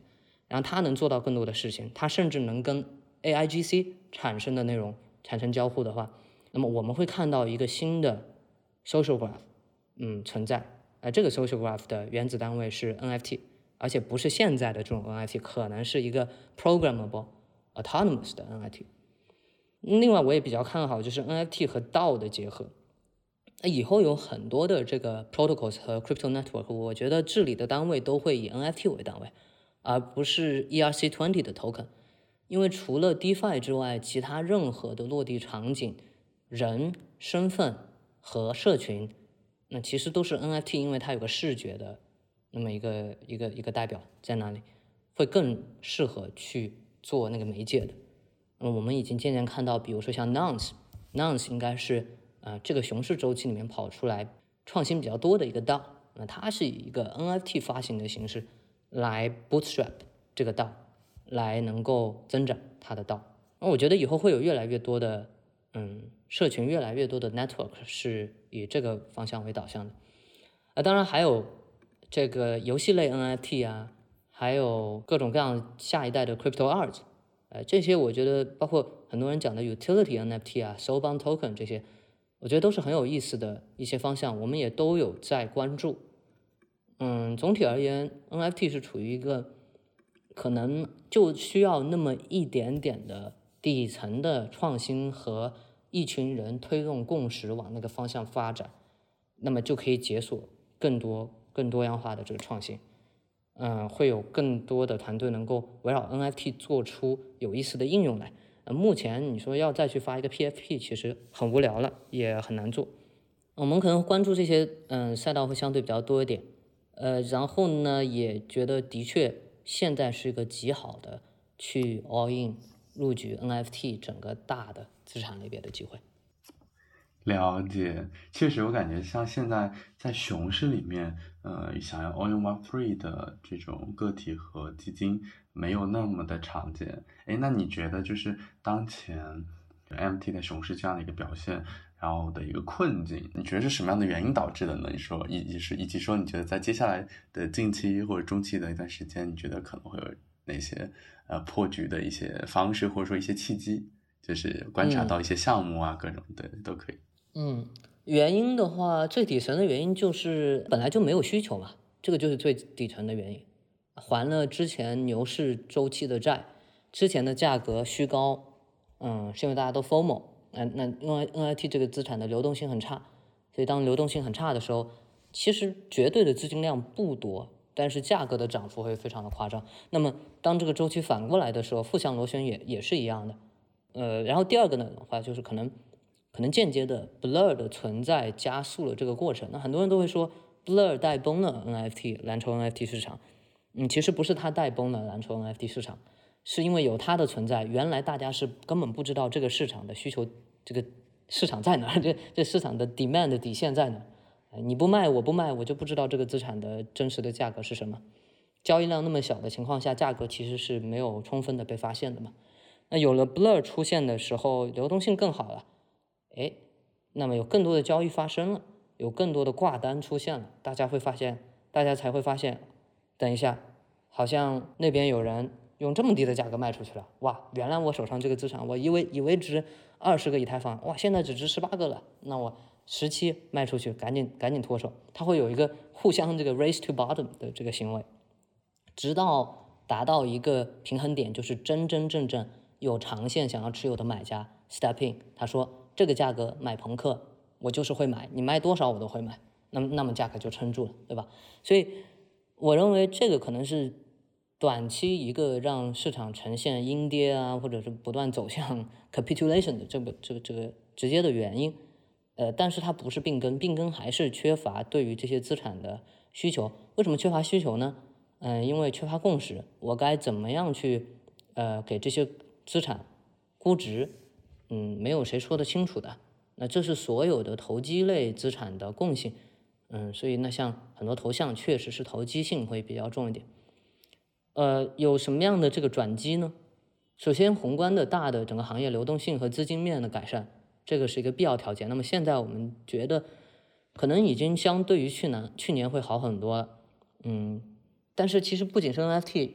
然后它能做到更多的事情，它甚至能跟 AIGC 产生的内容产生交互的话，那么我们会看到一个新的 social graph，嗯，存在。呃，这个 social graph 的原子单位是 NFT。而且不是现在的这种 NFT，可能是一个 programmable autonomous 的 NFT。另外，我也比较看好就是 NFT 和 DAO 的结合。那以后有很多的这个 protocols 和 crypto network，我觉得治理的单位都会以 NFT 为单位，而不是 ERC20 的 token。因为除了 DeFi 之外，其他任何的落地场景、人、身份和社群，那其实都是 NFT，因为它有个视觉的。那么一个一个一个代表在哪里，会更适合去做那个媒介的。那我们已经渐渐看到，比如说像 Nounce，Nounce 应该是呃这个熊市周期里面跑出来创新比较多的一个道。那它是以一个 NFT 发行的形式来 bootstrap 这个道，来能够增长它的道。那我觉得以后会有越来越多的嗯社群，越来越多的 network 是以这个方向为导向的。啊，当然还有。这个游戏类 NFT 啊，还有各种各样下一代的 Crypto Art，呃，这些我觉得包括很多人讲的 Utility NFT 啊，Soulbound Token 这些，我觉得都是很有意思的一些方向，我们也都有在关注。嗯，总体而言，NFT 是处于一个可能就需要那么一点点的底层的创新和一群人推动共识往那个方向发展，那么就可以解锁更多。更多样化的这个创新，嗯，会有更多的团队能够围绕 NFT 做出有意思的应用来。呃，目前你说要再去发一个 PFP，其实很无聊了，也很难做。我们可能关注这些，嗯，赛道会相对比较多一点。呃，然后呢，也觉得的确现在是一个极好的去 all in 入局 NFT 整个大的资产类别的机会。了解，确实，我感觉像现在在熊市里面，呃，想要 all in one three 的这种个体和基金没有那么的常见。哎，那你觉得就是当前 MT 的熊市这样的一个表现，然后的一个困境，你觉得是什么样的原因导致的呢？你说，以及是以及说，你觉得在接下来的近期或者中期的一段时间，你觉得可能会有哪些呃破局的一些方式，或者说一些契机，就是观察到一些项目啊，各种的都可以。嗯，原因的话，最底层的原因就是本来就没有需求嘛，这个就是最底层的原因。还了之前牛市周期的债，之前的价格虚高，嗯，是因为大家都 FOMO。那那因为 NIT 这个资产的流动性很差，所以当流动性很差的时候，其实绝对的资金量不多，但是价格的涨幅会非常的夸张。那么当这个周期反过来的时候，负向螺旋也也是一样的。呃，然后第二个呢的话，就是可能。可能间接的 Blur 的存在加速了这个过程。那很多人都会说 Blur 带崩了 NFT 蓝筹 NFT 市场。嗯，其实不是它带崩了蓝筹 NFT 市场，是因为有它的存在。原来大家是根本不知道这个市场的需求，这个市场在哪儿，这这市场的 demand 底线在哪儿。你不卖，我不卖，我就不知道这个资产的真实的价格是什么。交易量那么小的情况下，价格其实是没有充分的被发现的嘛。那有了 Blur 出现的时候，流动性更好了。哎，那么有更多的交易发生了，有更多的挂单出现了，大家会发现，大家才会发现，等一下，好像那边有人用这么低的价格卖出去了，哇，原来我手上这个资产，我以为以为值二十个以太坊，哇，现在只值十八个了，那我十七卖出去，赶紧赶紧脱手，它会有一个互相这个 race to bottom 的这个行为，直到达到一个平衡点，就是真真正正有长线想要持有的买家 step in，他说。这个价格买朋克，我就是会买，你卖多少我都会买，那么那么价格就撑住了，对吧？所以我认为这个可能是短期一个让市场呈现阴跌啊，或者是不断走向 capitulation 的这个这个这个直接的原因，呃，但是它不是病根，病根还是缺乏对于这些资产的需求。为什么缺乏需求呢？嗯，因为缺乏共识，我该怎么样去呃给这些资产估值？嗯，没有谁说得清楚的。那这是所有的投机类资产的共性。嗯，所以那像很多头像确实是投机性会比较重一点。呃，有什么样的这个转机呢？首先，宏观的大的整个行业流动性和资金面的改善，这个是一个必要条件。那么现在我们觉得，可能已经相对于去年去年会好很多了。嗯，但是其实不仅是 NFT，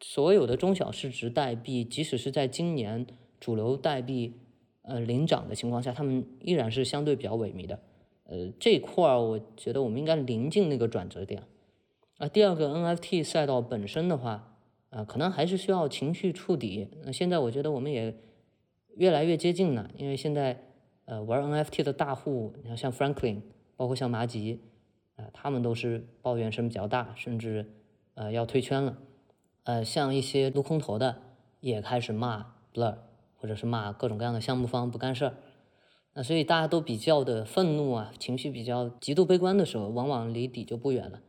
所有的中小市值代币，即使是在今年主流代币呃领涨的情况下，他们依然是相对比较萎靡的。呃，这块儿我觉得我们应该临近那个转折点。啊，第二个 NFT 赛道本身的话，啊，可能还是需要情绪触底。那现在我觉得我们也越来越接近了，因为现在呃玩 NFT 的大户，你看像 Franklin，包括像麻吉，啊，他们都是抱怨声比较大，甚至呃要退圈了。呃，像一些撸空头的也开始骂 Blur，或者是骂各种各样的项目方不干事儿。那所以大家都比较的愤怒啊，情绪比较极度悲观的时候，往往离底就不远了。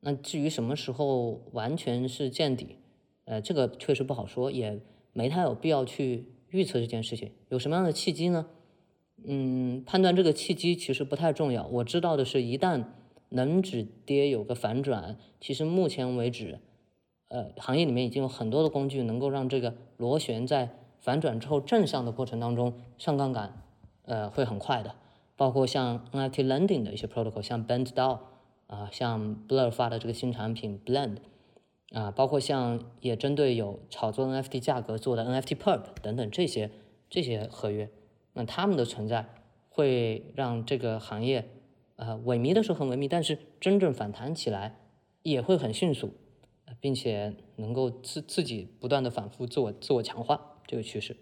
那至于什么时候完全是见底，呃，这个确实不好说，也没太有必要去预测这件事情。有什么样的契机呢？嗯，判断这个契机其实不太重要。我知道的是，一旦能止跌有个反转，其实目前为止，呃，行业里面已经有很多的工具能够让这个螺旋在反转之后正向的过程当中上杠杆。呃，会很快的，包括像 NFT lending 的一些 protocol，像 BendDAO 啊，像 Blur 发的这个新产品 Blend 啊，包括像也针对有炒作 NFT 价格做的 NFT Perp 等等这些这些合约，那他们的存在会让这个行业呃萎靡的时候很萎靡，但是真正反弹起来也会很迅速，并且能够自自己不断的反复自我自我强化这个趋势。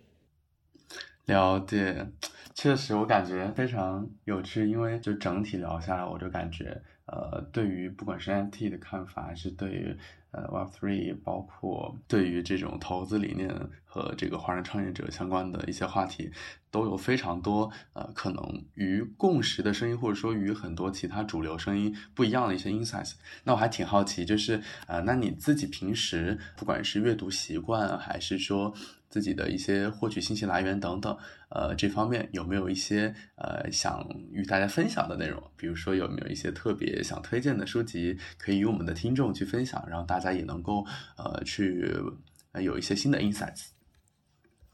了解，确实我感觉非常有趣，因为就整体聊下来，我就感觉，呃，对于不管是 NFT 的看法，还是对于呃 Web Three，包括对于这种投资理念和这个华人创业者相关的一些话题，都有非常多呃可能与共识的声音，或者说与很多其他主流声音不一样的一些 insights。那我还挺好奇，就是呃，那你自己平时不管是阅读习惯，还是说。自己的一些获取信息来源等等，呃，这方面有没有一些呃想与大家分享的内容？比如说有没有一些特别想推荐的书籍，可以与我们的听众去分享，然后大家也能够呃去有一些新的 insights。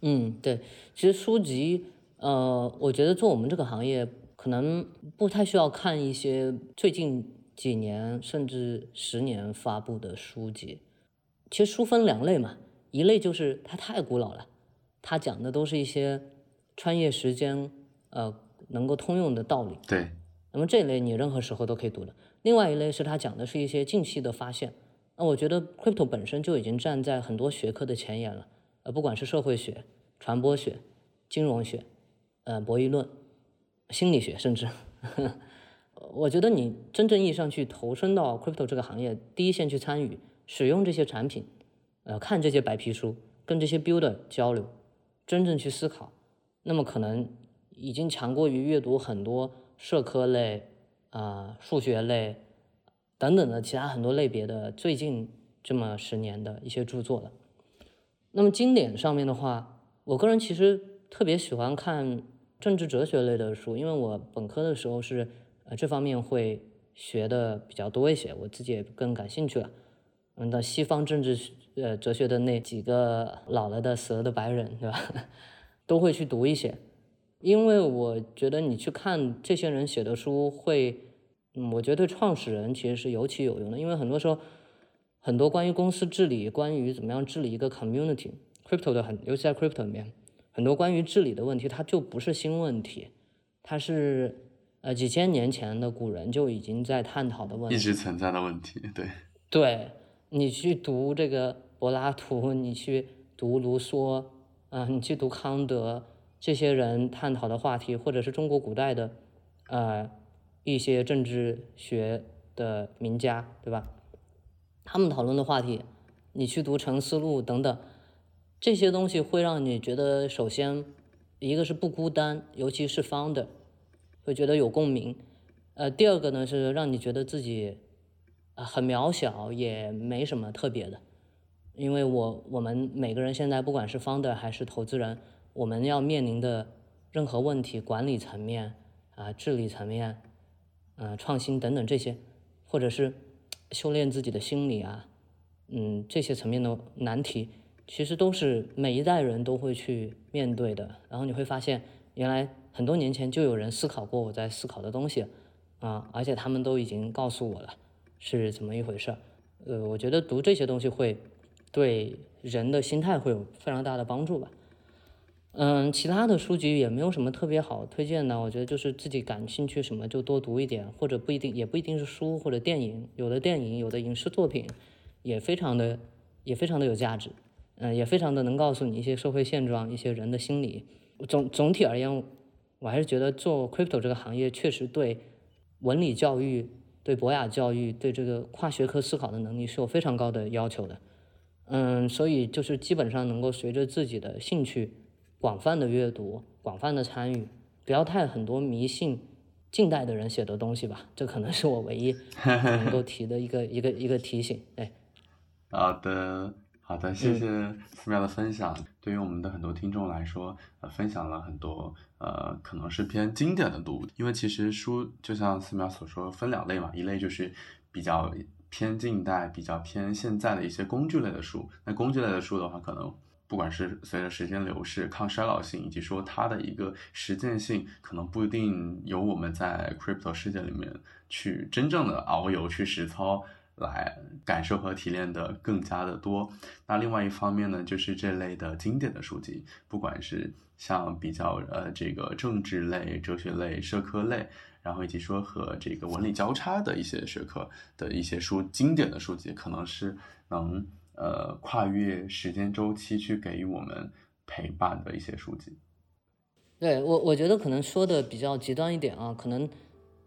嗯，对，其实书籍，呃，我觉得做我们这个行业，可能不太需要看一些最近几年甚至十年发布的书籍。其实书分两类嘛。一类就是它太古老了，它讲的都是一些穿越时间，呃，能够通用的道理。对。那么这一类你任何时候都可以读的。另外一类是他讲的是一些近期的发现。那我觉得 crypto 本身就已经站在很多学科的前沿了，呃，不管是社会学、传播学、金融学、呃，博弈论、心理学，甚至，我觉得你真正意义上去投身到 crypto 这个行业，第一线去参与使用这些产品。呃，看这些白皮书，跟这些 builder 交流，真正去思考，那么可能已经强过于阅读很多社科类、啊数学类等等的其他很多类别的最近这么十年的一些著作了。那么经典上面的话，我个人其实特别喜欢看政治哲学类的书，因为我本科的时候是呃这方面会学的比较多一些，我自己也更感兴趣了。嗯，那西方政治呃哲学的那几个老了的死了的白人，对吧？都会去读一些，因为我觉得你去看这些人写的书，会，嗯，我觉得对创始人其实是尤其有用的，因为很多时候，很多关于公司治理，关于怎么样治理一个 community，crypto 的很，尤其在 crypto 里面，很多关于治理的问题，它就不是新问题，它是呃几千年前的古人就已经在探讨的问题，一直存在的问题，对，对。你去读这个柏拉图，你去读卢梭，啊，你去读康德，这些人探讨的话题，或者是中国古代的，呃，一些政治学的名家，对吧？他们讨论的话题，你去读《沉思录》等等，这些东西会让你觉得，首先，一个是不孤单，尤其是 founder，会觉得有共鸣，呃，第二个呢是让你觉得自己。啊，很渺小，也没什么特别的，因为我我们每个人现在不管是 founder 还是投资人，我们要面临的任何问题，管理层面啊、治理层面，呃、创新等等这些，或者是修炼自己的心理啊，嗯，这些层面的难题，其实都是每一代人都会去面对的。然后你会发现，原来很多年前就有人思考过我在思考的东西，啊，而且他们都已经告诉我了是怎么一回事儿。呃，我觉得读这些东西会对人的心态会有非常大的帮助吧。嗯，其他的书籍也没有什么特别好推荐的，我觉得就是自己感兴趣什么就多读一点，或者不一定也不一定是书或者电影，有的电影有的影视作品也非常的也非常的有价值，嗯，也非常的能告诉你一些社会现状、一些人的心理。总总体而言，我还是觉得做 crypto 这个行业确实对文理教育、对博雅教育、对这个跨学科思考的能力是有非常高的要求的。嗯，所以就是基本上能够随着自己的兴趣。广泛的阅读，广泛的参与，不要太很多迷信近代的人写的东西吧。这可能是我唯一 能够提的一个一个一个提醒。哎，好的，好的，谢谢寺庙的分享。对于我们的很多听众来说，呃，分享了很多呃，可能是偏经典的读物。因为其实书就像寺庙所说，分两类嘛，一类就是比较偏近代、比较偏现在的一些工具类的书。那工具类的书的话，可能。不管是随着时间流逝，抗衰老性，以及说它的一个实践性，可能不一定有我们在 crypto 世界里面去真正的遨游、去实操来感受和提炼的更加的多。那另外一方面呢，就是这类的经典的书籍，不管是像比较呃这个政治类、哲学类、社科类，然后以及说和这个文理交叉的一些学科的一些书，经典的书籍，可能是能。呃，跨越时间周期去给予我们陪伴的一些书籍。对我，我觉得可能说的比较极端一点啊，可能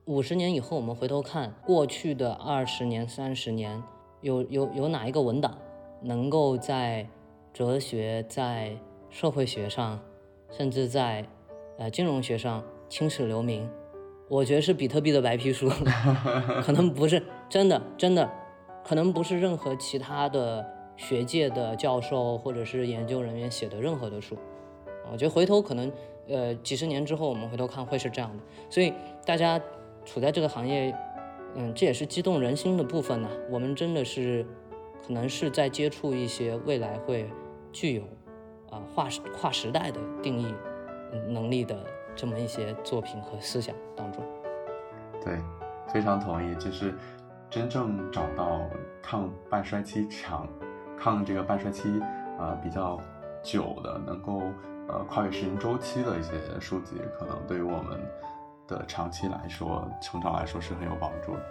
五十年以后我们回头看过去的二十年、三十年，有有有哪一个文档能够在哲学、在社会学上，甚至在呃金融学上青史留名？我觉得是比特币的白皮书，可能不是真的，真的，可能不是任何其他的。学界的教授或者是研究人员写的任何的书，我觉得回头可能，呃，几十年之后我们回头看会是这样的。所以大家处在这个行业，嗯，这也是激动人心的部分呢。我们真的是可能是在接触一些未来会具有啊跨跨时代的定义能力的这么一些作品和思想当中。对，非常同意，就是真正找到抗半衰期强。抗这个半衰期，呃，比较久的，能够呃跨越时间周期的一些书籍，可能对于我们的长期来说，成长来说是很有帮助的。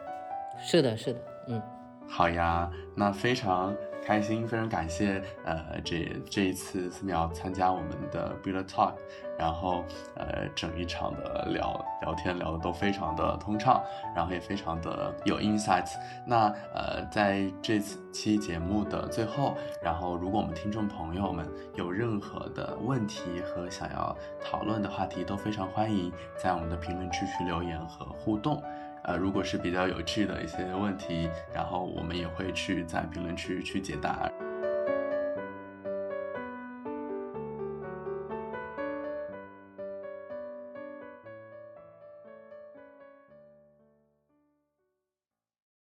是的，是的，嗯。好呀，那非常开心，非常感谢，呃，这这一次寺庙参加我们的 Build Talk，然后呃，整一场的聊聊天聊的都非常的通畅，然后也非常的有 insights。那呃，在这次期节目的最后，然后如果我们听众朋友们有任何的问题和想要讨论的话题，都非常欢迎在我们的评论区去留言和互动。呃，如果是比较有趣的一些问题，然后我们也会去在评论区去解答。